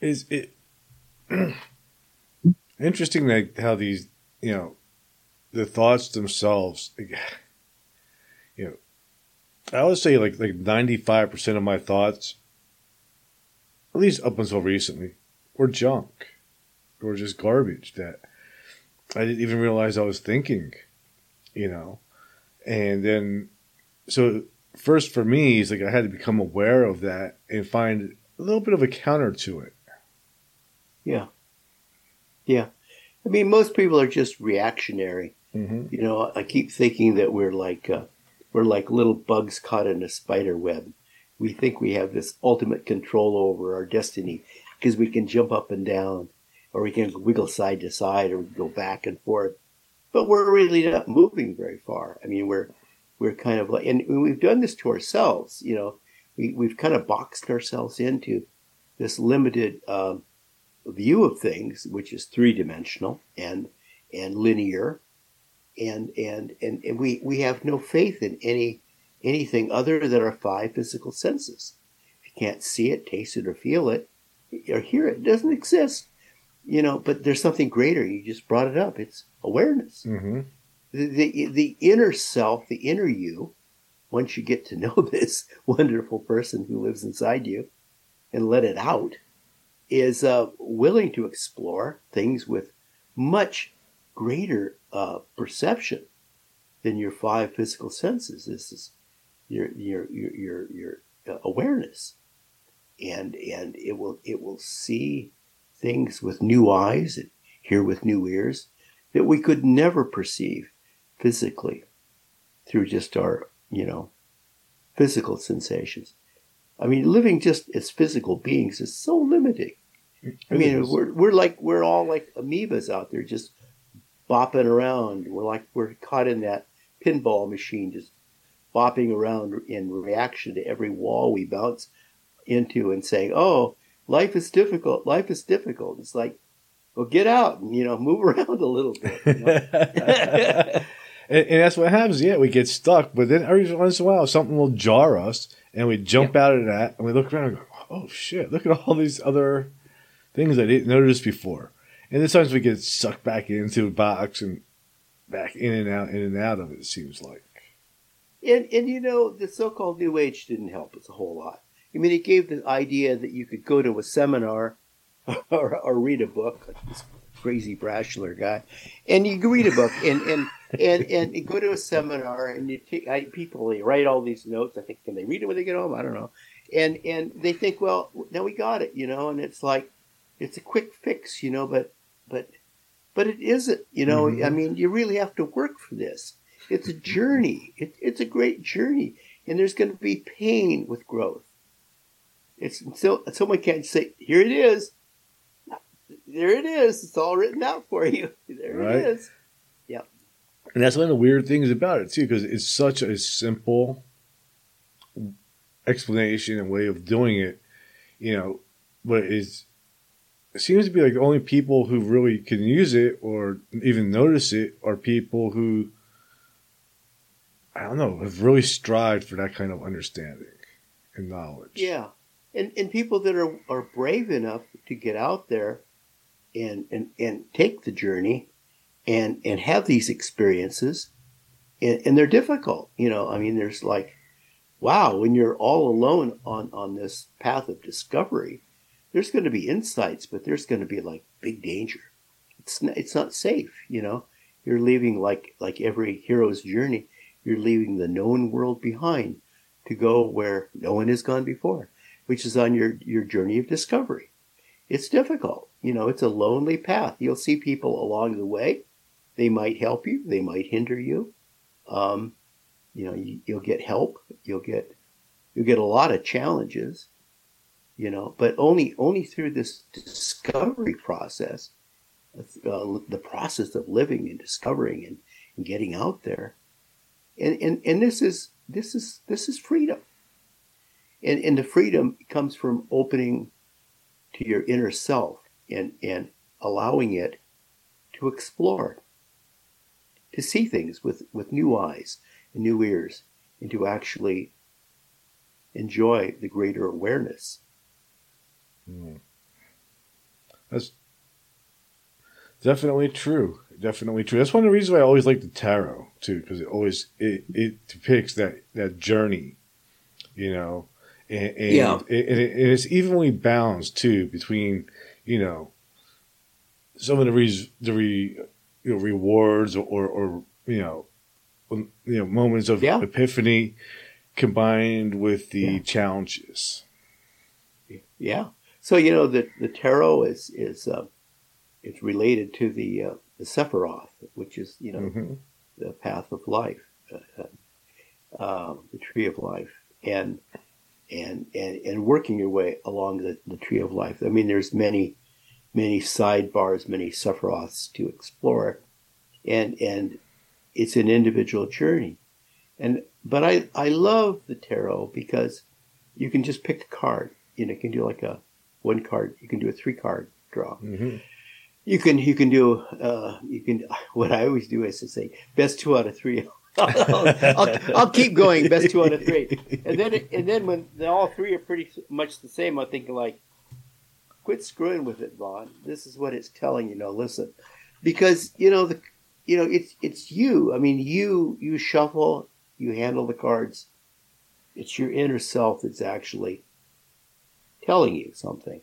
Is it interesting that how these, you know, the thoughts themselves, you know, I would say like like ninety five percent of my thoughts, at least up until recently, were junk, or just garbage that I didn't even realize I was thinking, you know, and then so first for me is like I had to become aware of that and find a little bit of a counter to it. Yeah. Yeah. I mean, most people are just reactionary. Mm-hmm. You know, I keep thinking that we're like uh, we're like little bugs caught in a spider web. We think we have this ultimate control over our destiny because we can jump up and down, or we can wiggle side to side, or we can go back and forth. But we're really not moving very far. I mean, we're we're kind of like, and we've done this to ourselves. You know, we we've kind of boxed ourselves into this limited um, view of things, which is three dimensional and and linear, and and and, and we we have no faith in any anything other than our five physical senses. If you can't see it, taste it, or feel it, or hear it, it doesn't exist. You know, but there's something greater. You just brought it up. It's awareness. Mm-hmm. The, the, the inner self, the inner you, once you get to know this wonderful person who lives inside you and let it out, is uh, willing to explore things with much greater uh, perception than your five physical senses. This is your your your your, your uh, awareness, and and it will it will see things with new eyes and hear with new ears that we could never perceive physically through just our you know physical sensations. I mean, living just as physical beings is so limiting. I mean, we're we're like we're all like amoebas out there, just bopping around. We're like we're caught in that pinball machine, just bopping around in reaction to every wall we bounce into, and saying, "Oh, life is difficult. Life is difficult." It's like, well, get out and you know move around a little bit. You know? and, and that's what happens. Yeah, we get stuck, but then every once in a while, something will jar us, and we jump out of that, and we look around and go, "Oh shit! Look at all these other things I didn't notice before." And sometimes we get sucked back into a box and back in and out, in and out of it. It seems like. And and you know the so-called New Age didn't help us a whole lot. I mean, it gave the idea that you could go to a seminar or, or read a book. Like this crazy Braschler guy, and you can read a book and and and and go to a seminar and you take I, people they write all these notes. I think can they read it when they get home? I don't know. And and they think, well, now we got it, you know. And it's like it's a quick fix, you know. But but but it isn't, you know. Mhm. I mean, you really have to work for this. It's a journey. It, it's a great journey, and there's going to be pain with growth. It's so someone can't say, "Here it is." There it is. It's all written out for you. There Right. it is. Yep. And that's one of the weird things about it too, because it's such a simple explanation and way of doing it, you know. But it's it seems to be like the only people who really can use it or even notice it are people who I don't know have really strived for that kind of understanding and knowledge. Yeah, and and people that are are brave enough to get out there and and and take the journey and and have these experiences, and, and they're difficult. You know, I mean, there's like, wow, when you're all alone on on this path of discovery, there's going to be insights, but there's going to be like big danger. It's n- it's not safe. You know, you're leaving like like every hero's journey. You're leaving the known world behind to go where no one has gone before, which is on your, your journey of discovery. It's difficult. You know, it's a lonely path. You'll see people along the way. They might help you. They might hinder you. Um, you know, you, you'll get help. You'll get, you'll get a lot of challenges, you know, but only, only through this discovery process, uh, the process of living and discovering and, and getting out there. And, and, and this is, this is, this is freedom and, and the freedom comes from opening to your inner self and, and allowing it to explore, to see things with, with new eyes and new ears, and to actually enjoy the greater awareness. Mm. That's definitely true. Definitely true. That's one of the reasons why I always like the tarot too, because it always it, it depicts that that journey, you know, and, and Yeah. it, and, it, and it's evenly balanced too between you know some of the re, the re, you know, rewards or, or or you know um, you know moments of Yeah. epiphany combined with the Yeah. challenges. Yeah. So you know the the tarot is is uh, it's related to the uh, the Sephiroth, which is you know hmm the path of life, uh, uh, um, the tree of life, and and and and working your way along the, the tree of life. I mean, there's many many sidebars, many sephiroths to explore, and and it's an individual journey. And but I I love the tarot because you can just pick a card. You know, you can do like a one card. You can do a three card draw. hmm You can you can do uh, you can what I always do is to say best two out of three I'll, I'll, I'll keep going. Best two out of three. And then, and then when all three are pretty much the same, I'm thinking like, quit screwing with it, Von. This is what it's telling you. Now listen, because you know the, you know it's it's you. I mean, you you shuffle, you handle the cards. It's your inner self that's actually telling you something,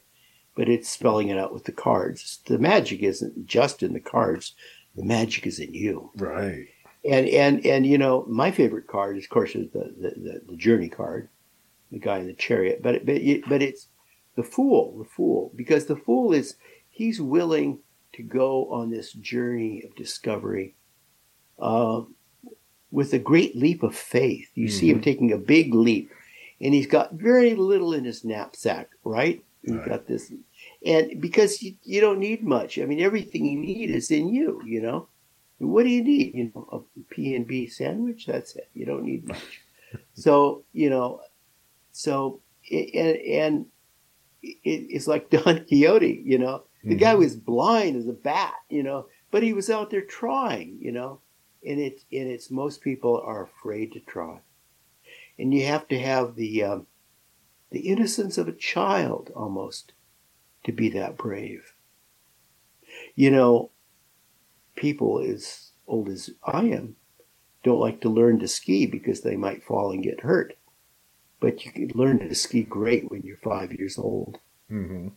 but it's spelling it out with the cards. The magic isn't just in the cards. The magic is in you. Right. And and and you know, my favorite card, of course, is the the, the, the journey card, the guy in the chariot. But it, but it, but it's the fool, the fool, because the fool is he's willing to go on this journey of discovery, uh, with a great leap of faith. You see him taking a big leap, and he's got very little in his knapsack, right? He's Right. got this, and because you, you don't need much. I mean, everything you need is in you. You know, what do you need? You know, a P and B sandwich. That's it. You don't need much. so you know, so and and it's like Don Quixote. You know, the guy mm-hmm. was blind as a bat. You know, but he was out there trying. You know, and it's and it's most people are afraid to try, and you have to have the um, the innocence of a child almost to be that brave. You know, people as old as I am don't like to learn to ski because they might fall and get hurt. But you can learn to ski great when you're five years old. hmm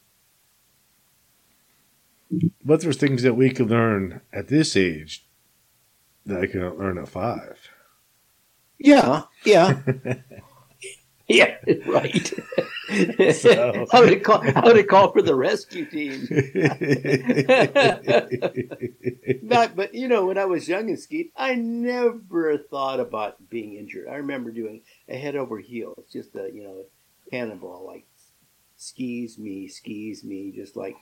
But there's things that we can learn at this age that I can learn at five. Yeah, yeah. yeah, right. So- how to call how to call for the rescue team. Not, but you know, when I was young and skied, I never thought about being injured. I remember doing a head over heels, It's just a you know, cannonball, like skis me, skis me, just like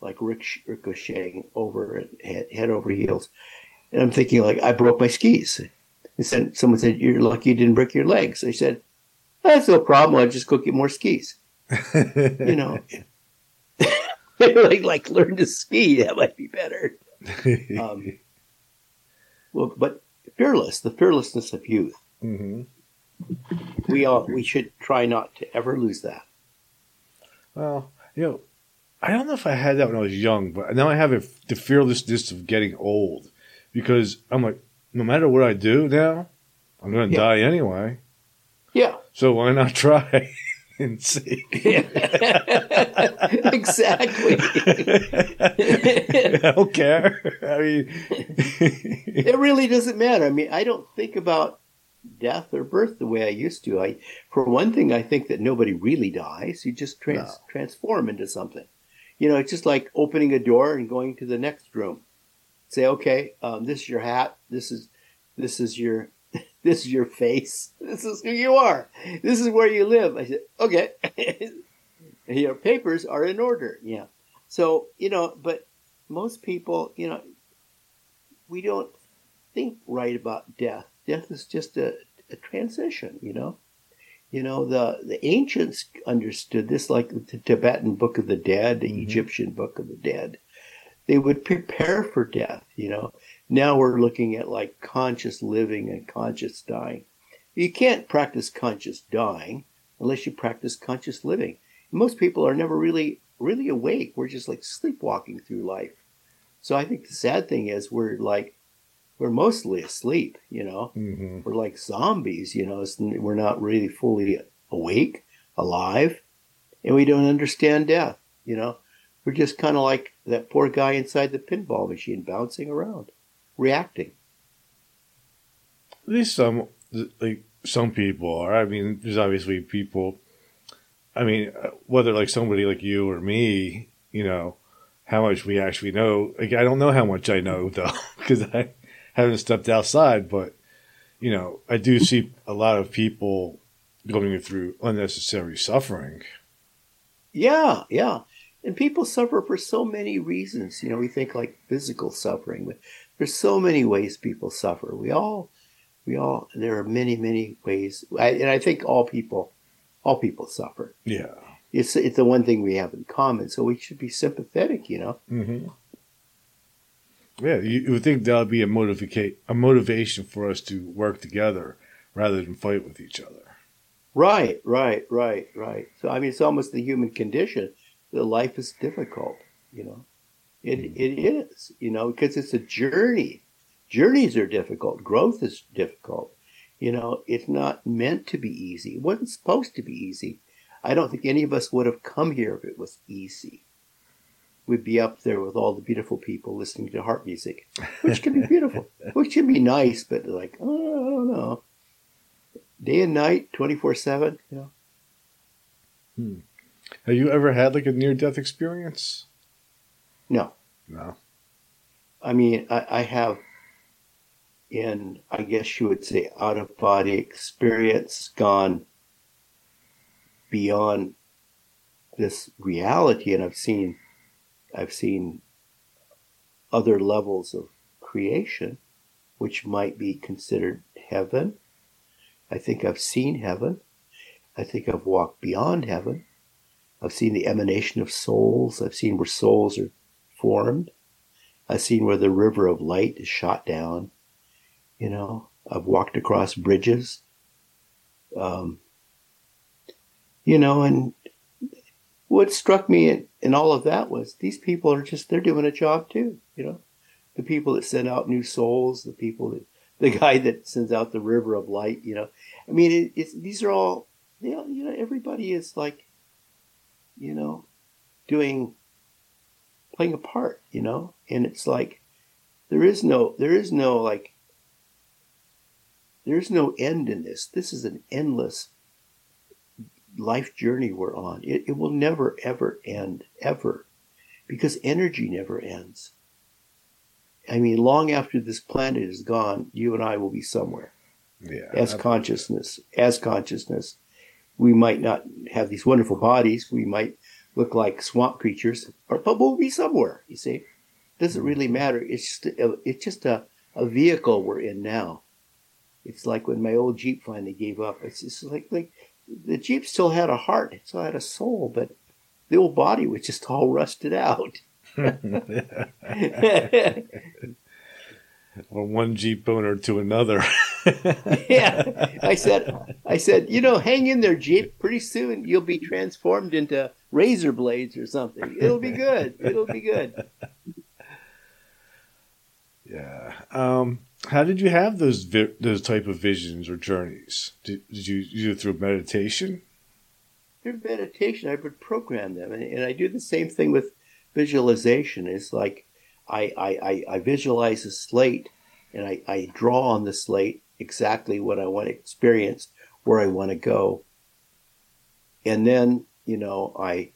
like ric- ricocheting over head, head over heels. And I'm thinking, like, I broke my skis. Said, someone said, "You're lucky you didn't break your legs." I said, "That's no problem. I'll just go get more skis." You know, like like learn to ski. That might be better. Um, well, but fearless, the fearlessness of youth. hmm We all we should try not to ever lose that. Well, you know, I don't know if I had that when I was young, but now I have it, the fearlessness of getting old because I'm like, no matter what I do now, I'm going to Yeah. die anyway. Yeah, So why not try and see? exactly. I don't care. I mean, it really doesn't matter. I mean, I don't think about death or birth the way I used to. I, for one thing, I think that nobody really dies. You just trans- No. transform into something. You know, it's just like opening a door and going to the next room. Say, okay, um, this is your hat. This is, this is your, this is your face. This is who you are. This is where you live. I said, okay. your papers are in order. Yeah. So you know, but most people, you know, we don't think right about death. Death is just a, a transition, you know. You know, the, the ancients understood this like the Tibetan Book of the Dead, the Mhm. Egyptian Book of the Dead. They would prepare for death, you know. Now we're looking at like conscious living and conscious dying. You can't practice conscious dying unless you practice conscious living. Most people are never really, really awake. We're just like sleepwalking through life. So I think the sad thing is we're like, we're mostly asleep, you know. Mhm. We're like zombies, you know. We're not really fully awake, alive, and we don't understand death, you know. We're just kind of like that poor guy inside the pinball machine bouncing around, reacting. at least some like some people are. I mean, there's obviously people. I mean, whether like somebody like you or me, you know, how much we actually know. Like, I don't know how much I know though, because I haven't stepped outside. But you know, I do see a lot of people going through unnecessary suffering. Yeah, yeah. And people suffer for so many reasons. You know, we think like physical suffering, but there's so many ways people suffer. We all, we all, there are many, many ways. I, and I think all people, all people suffer. Yeah. It's, it's the one thing we have in common. So we should be sympathetic, you know? hmm Yeah, you, you would think that would be a motivate a motivation for us to work together rather than fight with each other. Right, right, right, right. So I mean, it's almost the human condition. The life is difficult, you know. It it is, you know, because it's a journey. Journeys are difficult. Growth is difficult. You know, it's not meant to be easy. It wasn't supposed to be easy. I don't think any of us would have come here if it was easy. We'd be up there with all the beautiful people listening to harp music, which can be beautiful, which can be nice, but like, oh, I don't know. Day and night, 24 7, you know. Hmm. Have you ever had like a near death experience? No. No. I mean, I, I have, in, I guess you would say, out of body experience gone beyond this reality, and I've seen, I've seen other levels of creation, which might be considered heaven. I think I've seen heaven. I think I've walked beyond heaven. I've seen the emanation of souls. I've seen where souls are formed. I've seen where the river of light is shot down. You know, I've walked across bridges. Um, you know, and what struck me in, in all of that was these people are just, they're doing a job too, you know. The people that send out new souls, the people that, the guy that sends out the river of light, you know. I mean, it, it's, these are all, you know, you know, everybody is like, you know, doing, playing a part, you know, and it's like, there is no, there is no like, there's no end in this. This is an endless life journey we're on. It, it will never, ever end, ever, because energy never ends. I mean, long after this planet is gone, you and I will be somewhere. Yeah. As consciousness, as consciousness, we might not have these wonderful bodies. We might look like swamp creatures, or, but we'll be somewhere. You see, doesn't mm-hmm. really matter. It's just a, it's just a, a vehicle we're in now. It's like when my old Jeep finally gave up. It's just like like the Jeep still had a heart, it still had a soul, but the old body was just all rusted out. From one Jeep owner to another. yeah, I said, I said, you know, hang in there, Jeep. Pretty soon you'll be transformed into razor blades or something. It'll be good. It'll be good. Yeah. Um, how did you have those vi- those type of visions or journeys? Did, did you do it through meditation? Through meditation, I would program them, and, and I do the same thing with visualization. It's like I I, I, I visualize a slate, and I, I draw on the slate exactly what I want to experience, where I want to go, and then you know I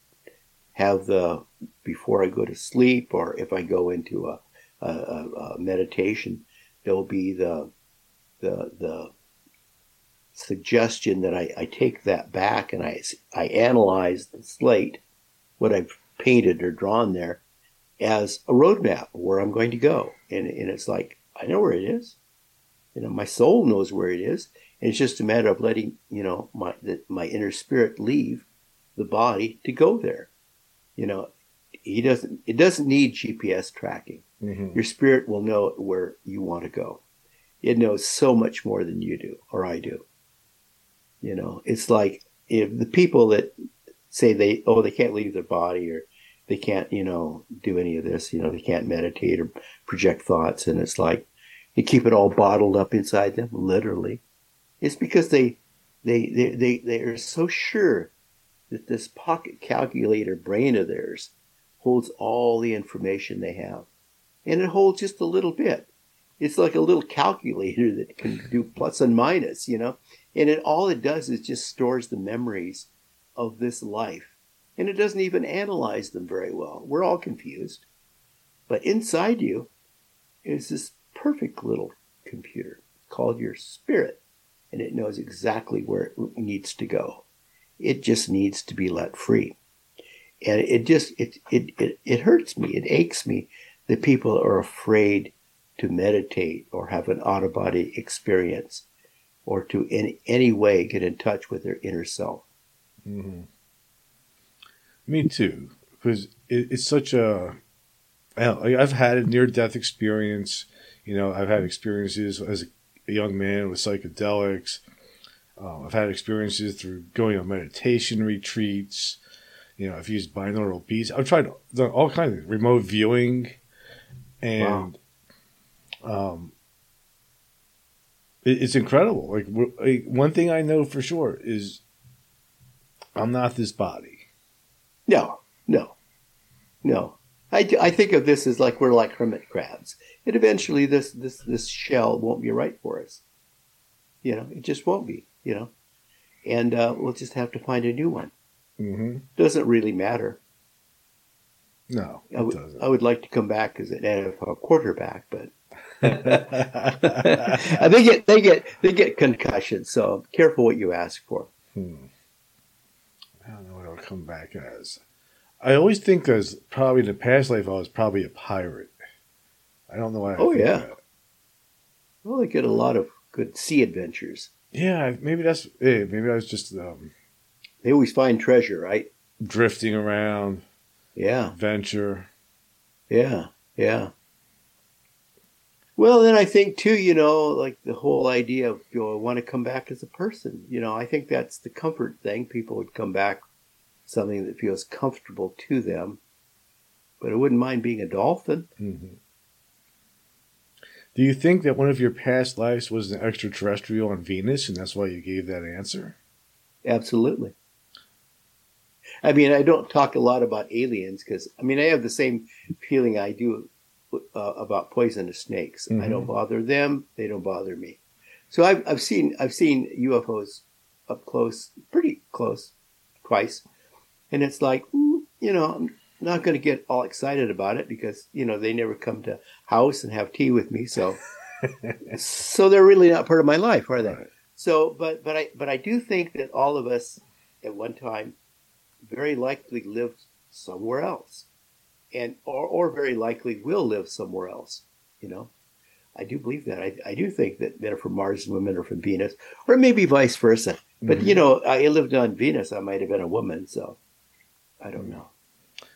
have the before I go to sleep, or if I go into a, a, a meditation, there'll be the the the suggestion that I, I take that back and I I analyze the slate, what I've painted or drawn there, as a roadmap where I'm going to go, and and it's like I know where it is, you know my soul knows where it is, and it's just a matter of letting you know my the, my inner spirit leave the body to go there, you know. He doesn't. It doesn't need GPS tracking. Mm-hmm. Your spirit will know where you want to go. It knows so much more than you do or I do. You know, it's like if the people that say they, oh, they can't leave their body or they can't, you know, do any of this, you know, they can't meditate or project thoughts. And it's like they keep it all bottled up inside them, literally. It's because they, they, they, they, they are so sure that this pocket calculator brain of theirs holds all the information they have and it holds just a little bit. It's like a little calculator that can do plus and minus, you know. And it all it does is just stores the memories of this life, and it doesn't even analyze them very well. We're all confused, but inside you is this perfect little computer called your spirit, and it knows exactly where it needs to go. It just needs to be let free, and it just it it it, it hurts me. It aches me that people are afraid to meditate or have an out of body experience or to in any way get in touch with their inner self. Mm-hmm. Me too, because it, it's such a I've had a near death experience. You know, I've had experiences as a young man with psychedelics. Um, I've had experiences through going on meditation retreats. You know, I've used binaural beats. I've tried done all kinds of remote viewing, and um, it, it's incredible. Like, like one thing I know for sure is I'm not this body. No, no, no. I, I think of this as like we're like hermit crabs. And eventually this, this, this shell won't be right for us. You know, it just won't be, you know. And uh, we'll just have to find a new one. hmm Doesn't really matter. No, I it would, doesn't. I would like to come back as an NFL quarterback, but they get they get they get concussions. So careful what you ask for. Hmm. I don't know what I'll come back as. I always think as probably in the past life I was probably a pirate. I don't know why. I Oh, yeah. that. Well, they get a lot of good sea adventures. yeah. Maybe that's. Maybe I was just um, They always find treasure, right? drifting around, Yeah. adventure. Yeah, yeah. Well, then I think too, you know, like the whole idea of you know, I want to come back as a person. You know, I think that's the comfort thing. People would come back something that feels comfortable to them. But I wouldn't mind being a dolphin. hmm Do you think that one of your past lives was an extraterrestrial on Venus, and that's why you gave that answer? Absolutely. I mean, I don't talk a lot about aliens because I mean I have the same feeling I do uh, about poisonous snakes. I don't bother them; they don't bother me. So I've I've seen I've seen UFOs up close, pretty close, twice, and it's like you know I'm not going to get all excited about it because you know they never come to house and have tea with me, so so they're really not part of my life, are they? Right. So, but but I but I do think that all of us at one time very likely lived somewhere else, and or or very likely will live somewhere else. You know, I do believe that. I I do think that men are from Mars and women are from Venus, or maybe vice versa. But Mhm. you know, I lived on Venus. I might have been a woman, so I don't know.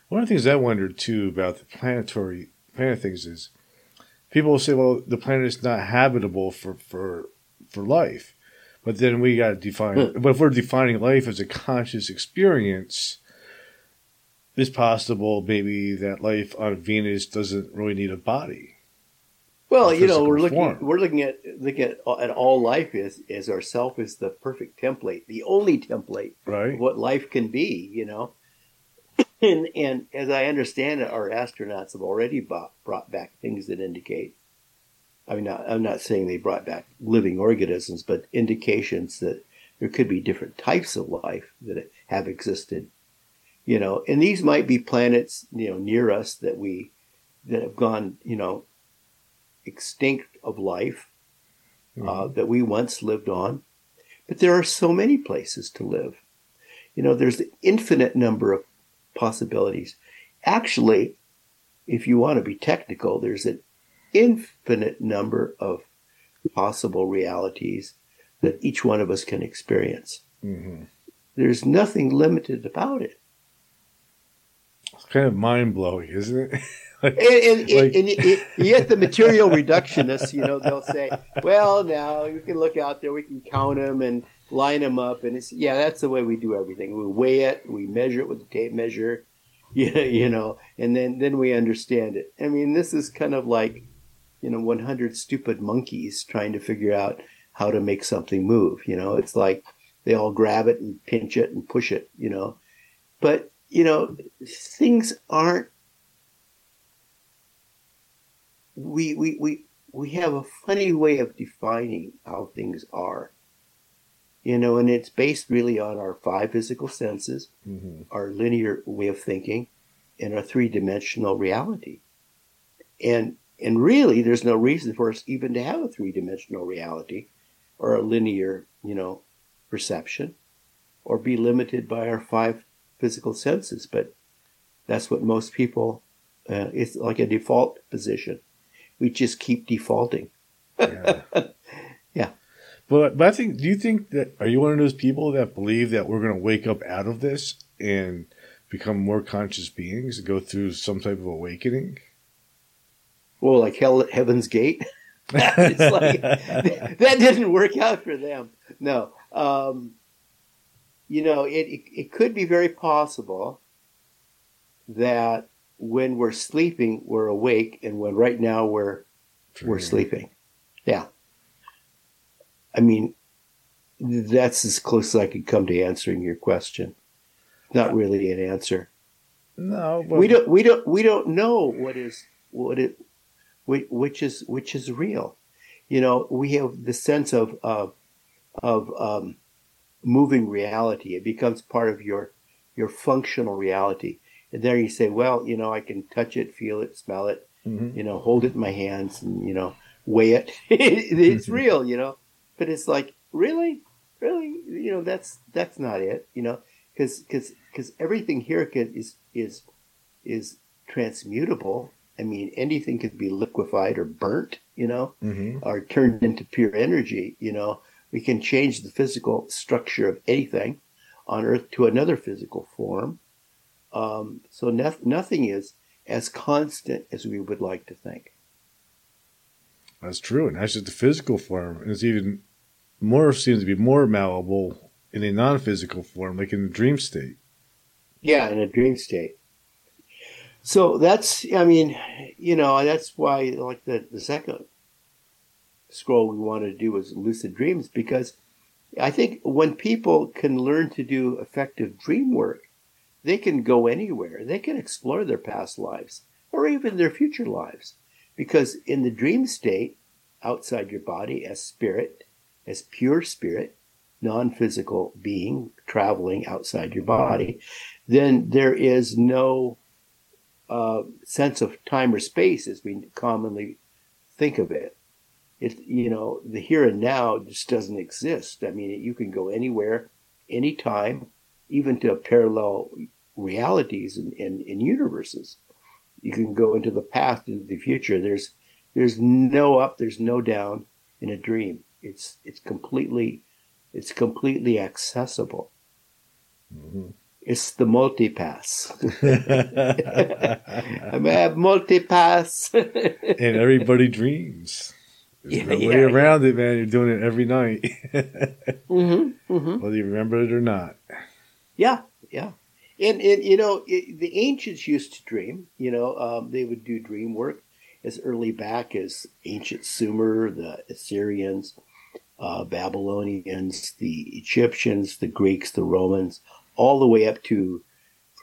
One of the things I wondered too about the planetary planet things is people will say, well, the planet is not habitable for for for life, but then we got to define. Hmm. But if we're defining life as a conscious experience, it's possible maybe that life on Venus doesn't really need a body. Well, you know, we're looking form. we're looking at looking at, at all life is is ourself is the perfect template, the only template Right? of what life can be. You know, and and as I understand it, our astronauts have already brought, brought back things that indicate. I mean, not, I'm not saying they brought back living organisms, but indications that there could be different types of life that have existed. You know, and these might be planets, you know, near us that we that have gone, you know, extinct of life uh, that we once lived on. But there are so many places to live. You know, there's an infinite number of possibilities. Actually, if you want to be technical, there's an infinite number of possible realities that each one of us can experience. hmm There's nothing limited about it. It's kind of mind blowing, isn't it? Like- And, and, Like- and, and yet the material reductionists, you know, they'll say, well, now we can look out there, we can count them and line them up. And it's, yeah, that's the way we do everything. We weigh it, we measure it with a tape measure, yeah, you know, and then, then we understand it. I mean, this is kind of like, you know, 100 stupid monkeys trying to figure out how to make something move. You know, it's like they all grab it and pinch it and push it, you know. But, you know, things aren't we we we we have a funny way of defining how things are. You know, and it's based really on our five physical senses, hmm our linear way of thinking, and our three-dimensional reality. And and really there's no reason for us even to have a three-dimensional reality or a linear, you know, perception or be limited by our five physical senses, but that's what most people uh, it's like a default position we just keep defaulting. Yeah. Yeah. But but I think do you think that are you one of those people that believe that we're going to wake up out of this and become more conscious beings and go through some type of awakening? Well, like hell, Heaven's Gate. it's like that didn't work out for them. No, um, you know, it, it it could be very possible that when we're sleeping, we're awake, and when right now we're we're sleeping. Yeah. I mean, that's as close as I could come to answering your question. Not really an answer. No, but We don't. We don't. We don't know what is what it, which is which is real. You know, we have the sense of of of um, moving reality. It becomes part of your your functional reality. And there you say, well, you know, I can touch it, feel it, smell it, Mhm. you know, hold it in my hands and, you know, weigh it. it's real, you know. But it's like, really? Really? You know, that's that's not it, you know, cuz cuz cuz everything here can, is is is transmutable. I mean, anything could be liquefied or burnt, you know, Mhm. or turned into pure energy, you know. We can change the physical structure of anything on earth to another physical form. Um, so no, nothing is as constant as we would like to think. That's true, and that's just the physical form. And it's even more seems to be more malleable in a non-physical form, like in the dream state. Yeah, in a dream state. So that's, I mean, you know, that's why, like the, the second scroll we wanted to do was lucid dreams, because I think when people can learn to do effective dream work, they can go anywhere. They can explore their past lives or even their future lives. Because in the dream state, outside your body, as spirit, as pure spirit, non physical being traveling outside your body, then there is no uh, sense of time or space as we commonly think of it. It, you know, the here and now just doesn't exist. I mean, you can go anywhere, anytime, even to parallel realities and, and, and universes. You can go into the past, into the future. There's there's no up, there's no down in a dream. It's it's completely it's completely accessible. Mhm. It's the multipass. and I'm have multipass. And everybody dreams. There's Yeah, no yeah, way yeah. around it, man. You're doing it every night, hmm hmm whether you remember it or not. Yeah, yeah. And, and you know, it, the ancients used to dream. You know, um, they would do dream work as early back as ancient Sumer, the Assyrians, uh, Babylonians, the Egyptians, the Greeks, the Romans, all the way up to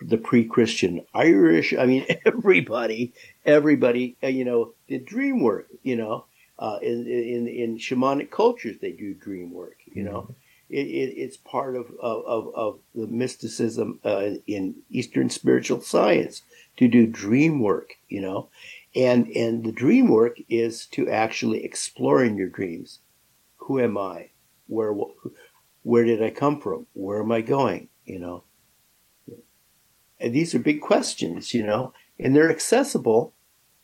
the pre-Christian Irish. I mean, everybody, everybody, uh, you know, did dream work. You know, uh, in, in in shamanic cultures, they do dream work. You know, it, it, it's part of, of, of, the mysticism uh, in Eastern spiritual science to do dream work, you know. And, and the dream work is to actually explore in your dreams. Who am I? Where, where did I come from? Where am I going? You know. And these are big questions, you know, and they're accessible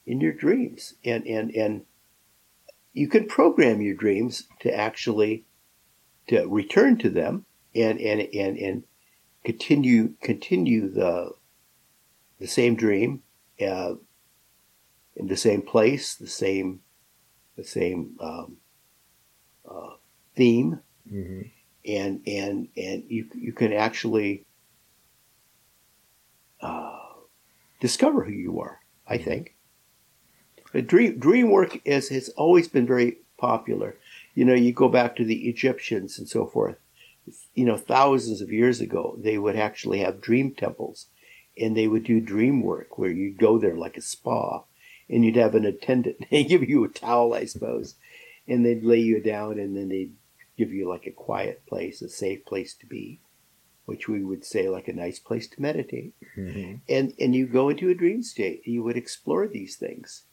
in your dreams. And, and, and you can program your dreams to actually to return to them and and and, and continue continue the the same dream uh, in the same place, the same the same um, uh, theme, hmm and and and you you can actually uh, discover who you are. I think. But dream dream work is has always been very popular. You know, you go back to the Egyptians and so forth. You know, thousands of years ago, they would actually have dream temples, and they would do dream work where you'd go there like a spa, and you'd have an attendant. They give you a towel, I suppose, and they'd lay you down, and then they'd give you like a quiet place, a safe place to be, which we would say like a nice place to meditate hmm and and you go into a dream state you would explore these things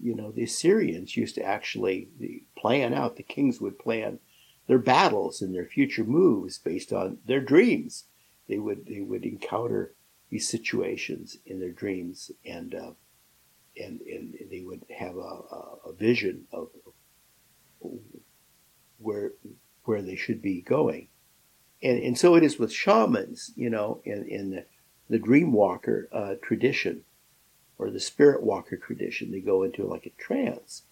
you know the assyrians used to actually plan out the kings would plan their battles and their future moves based on their dreams. They would they would encounter these situations in their dreams and uh, and and they would have a, a, vision of where where they should be going. And and so it is with shamans you know in in the the dream walker uh, tradition or the spirit walker tradition. They go into like a trance.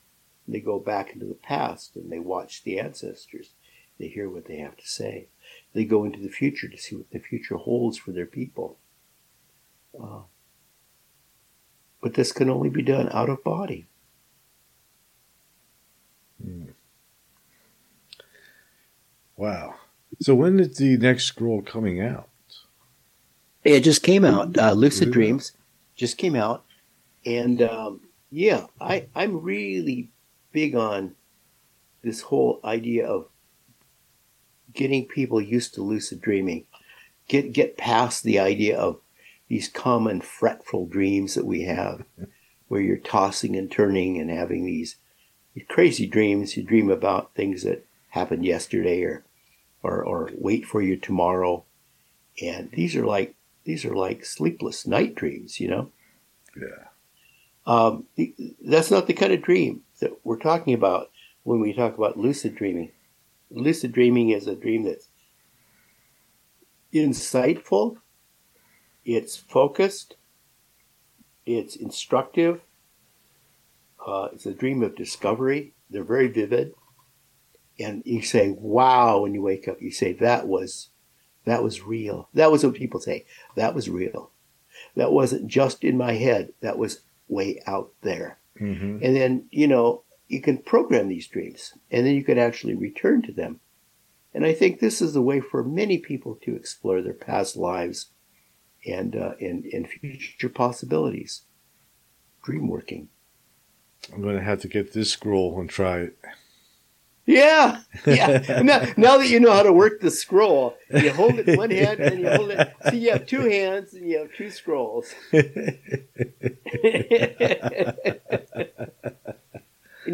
They go back into the past and they watch the ancestors. They hear what they have to say. They go into the future to see what the future holds for their people. Uh, but this can only be done out of body. Wow. So when is the next scroll coming out? It just came out. Uh, Lucid Dreams just came out, and um, yeah, I I'm really big on this whole idea of getting people used to lucid dreaming. Get get past the idea of these common fretful dreams that we have, where you're tossing and turning and having these, crazy dreams. You dream about things that happened yesterday or or or wait for you tomorrow, and these are like these are like sleepless night dreams, you know. Yeah. Um, that's not the kind of dream that we're talking about when we talk about lucid dreaming. Lucid dreaming is a dream that's insightful, it's focused, it's instructive, uh, it's a dream of discovery. They're very vivid. And you say, wow, when you wake up, you say, that was, that was real. That was what people say. That was real. That wasn't just in my head. That was way out there. hmm And then, you know, you can program these dreams and then you can actually return to them. And I think this is the way for many people to explore their past lives and, uh, and, and future possibilities. Dream working. I'm going to have to get this scroll and try it. Yeah, yeah. now, now that you know how to work the scroll, you hold it in one hand and you hold it. So you have two hands and you have two scrolls. and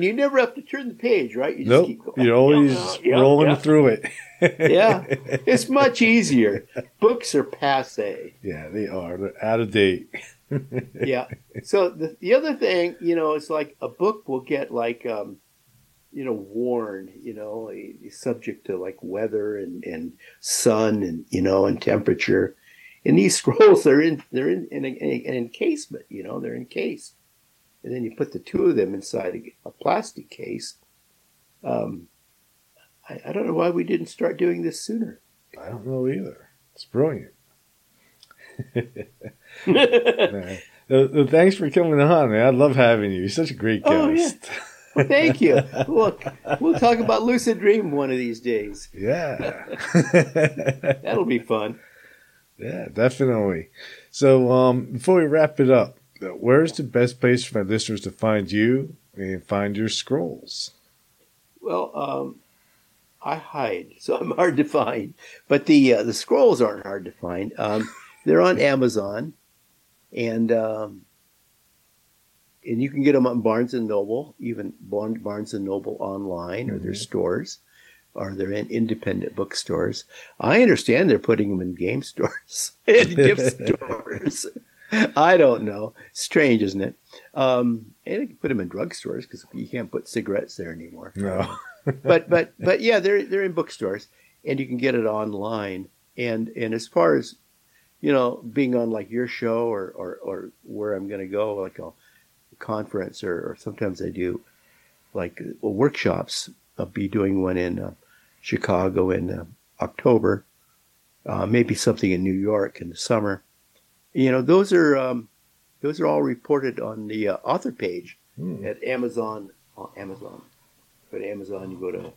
you never have to turn the page, right? You nope. keep going. You're always yeah, rolling yeah. through it. Yeah, it's much easier. Books are passe. Yeah, they are. They're out of date. Yeah. So the the other thing, you know, it's like a book will get like, um, you know, worn. You know, subject to like weather and and sun and you know and temperature. And these scrolls, they're in they're in, in, an encasement. You know, they're encased. And then you put the two of them inside a, a plastic case. Um, I, I don't know why we didn't start doing this sooner. I don't know either. It's brilliant. Thanks for coming on, man. I love having you. You're such a great Oh, yeah. Thank you. Look, we'll talk about lucid dream one of these days. yeah. That'll be fun. yeah, definitely. So, um, before we wrap it up, where's the best place for my listeners to find you and find your scrolls? Well, um, I hide, so I'm hard to find. But the uh, the scrolls aren't hard to find. Um, they're on Amazon, and um, and you can get them on Barnes and Noble, even Barnes and Noble online, or their Mhm. stores, or they're in independent bookstores. I understand they're putting them in game stores and gift stores. I don't know. Strange, isn't it? Um, and you can put them in drugstores because you can't put cigarettes there anymore No. but but but yeah, they're they're in bookstores, and you can get it online. And and as far as you know, being on like your show or or, or where I'm going to go, like a conference, or, or sometimes I do like uh, workshops. I'll be doing one in uh, Chicago in uh, October, uh, maybe something in New York in the summer. You know, those are um, those are all reported on the uh, author page Hmm. at Amazon. On Amazon, go to Amazon. You go to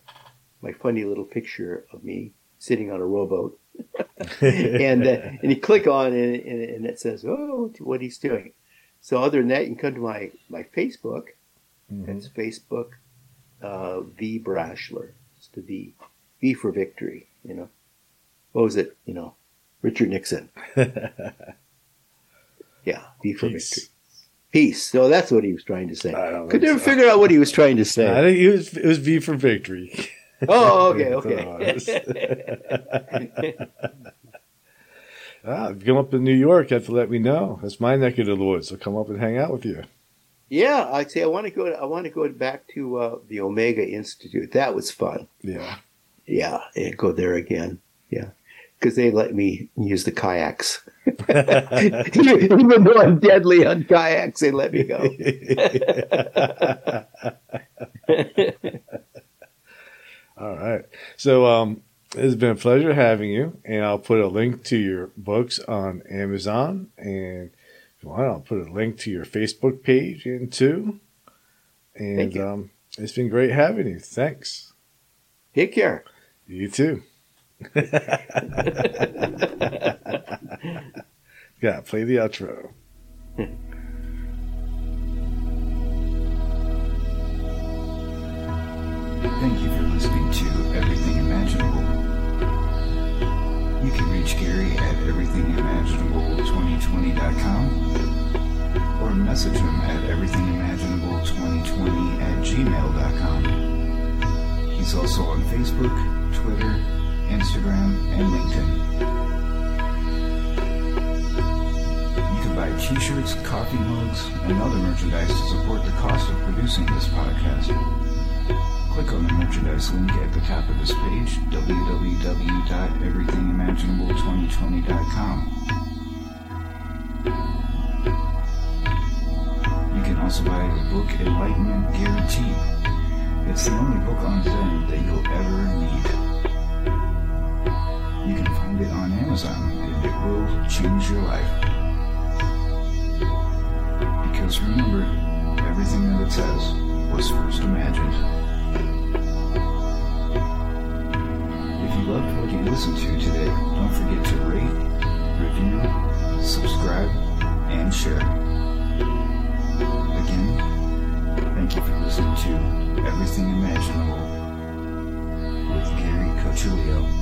my funny little picture of me sitting on a rowboat, and uh, and you click on it, and, and it says, "Oh, what he's doing." So other than that, you can come to my my Facebook. Mhm. It's Facebook uh, V Braschler. It's the V. V for victory. You know, what was it? You know, Richard Nixon. Yeah, V for Peace. victory. Peace. So that's what he was trying to say. I don't Could never so. figure out what he was trying to say. I think it was, it was V for victory. Oh, okay, okay. ah, if you come up in New York, you have to let me know. That's my neck of the woods. I'll come up and hang out with you. yeah, I'd say I want to go. I want to go back to uh, the Omega Institute. That was fun. Yeah. Yeah, and go there again. Yeah, because they let me use the kayaks. Even though I'm deadly on kayaks, they let me go. All right. So um, it's been a pleasure having you, and I'll put a link to your books on Amazon, and if you want, I'll put a link to your Facebook page in too. And Thank you. um, it's been great having you. Thanks. Take care. You too. yeah, play the outro. Thank you for listening to Everything Imaginable. You can reach Gary at everythingimaginable2020.com or message him at everythingimaginable2020 at gmail.com. He's also on Facebook, Twitter, Instagram, and LinkedIn. You can buy t-shirts, coffee mugs, and other merchandise to support the cost of producing this podcast. Click on the merchandise link at the top of this page, www.everythingimaginable2020.com. You can also buy the book Enlightenment Guaranteed. It's the only book on Zen that you'll ever need. You can find it on Amazon and it will change your life. Because remember, everything that it says was first imagined. If you loved what you listened to today, don't forget to rate, review, subscribe, and share. Again, thank you for listening to Everything Imaginable with Gary Cochilio.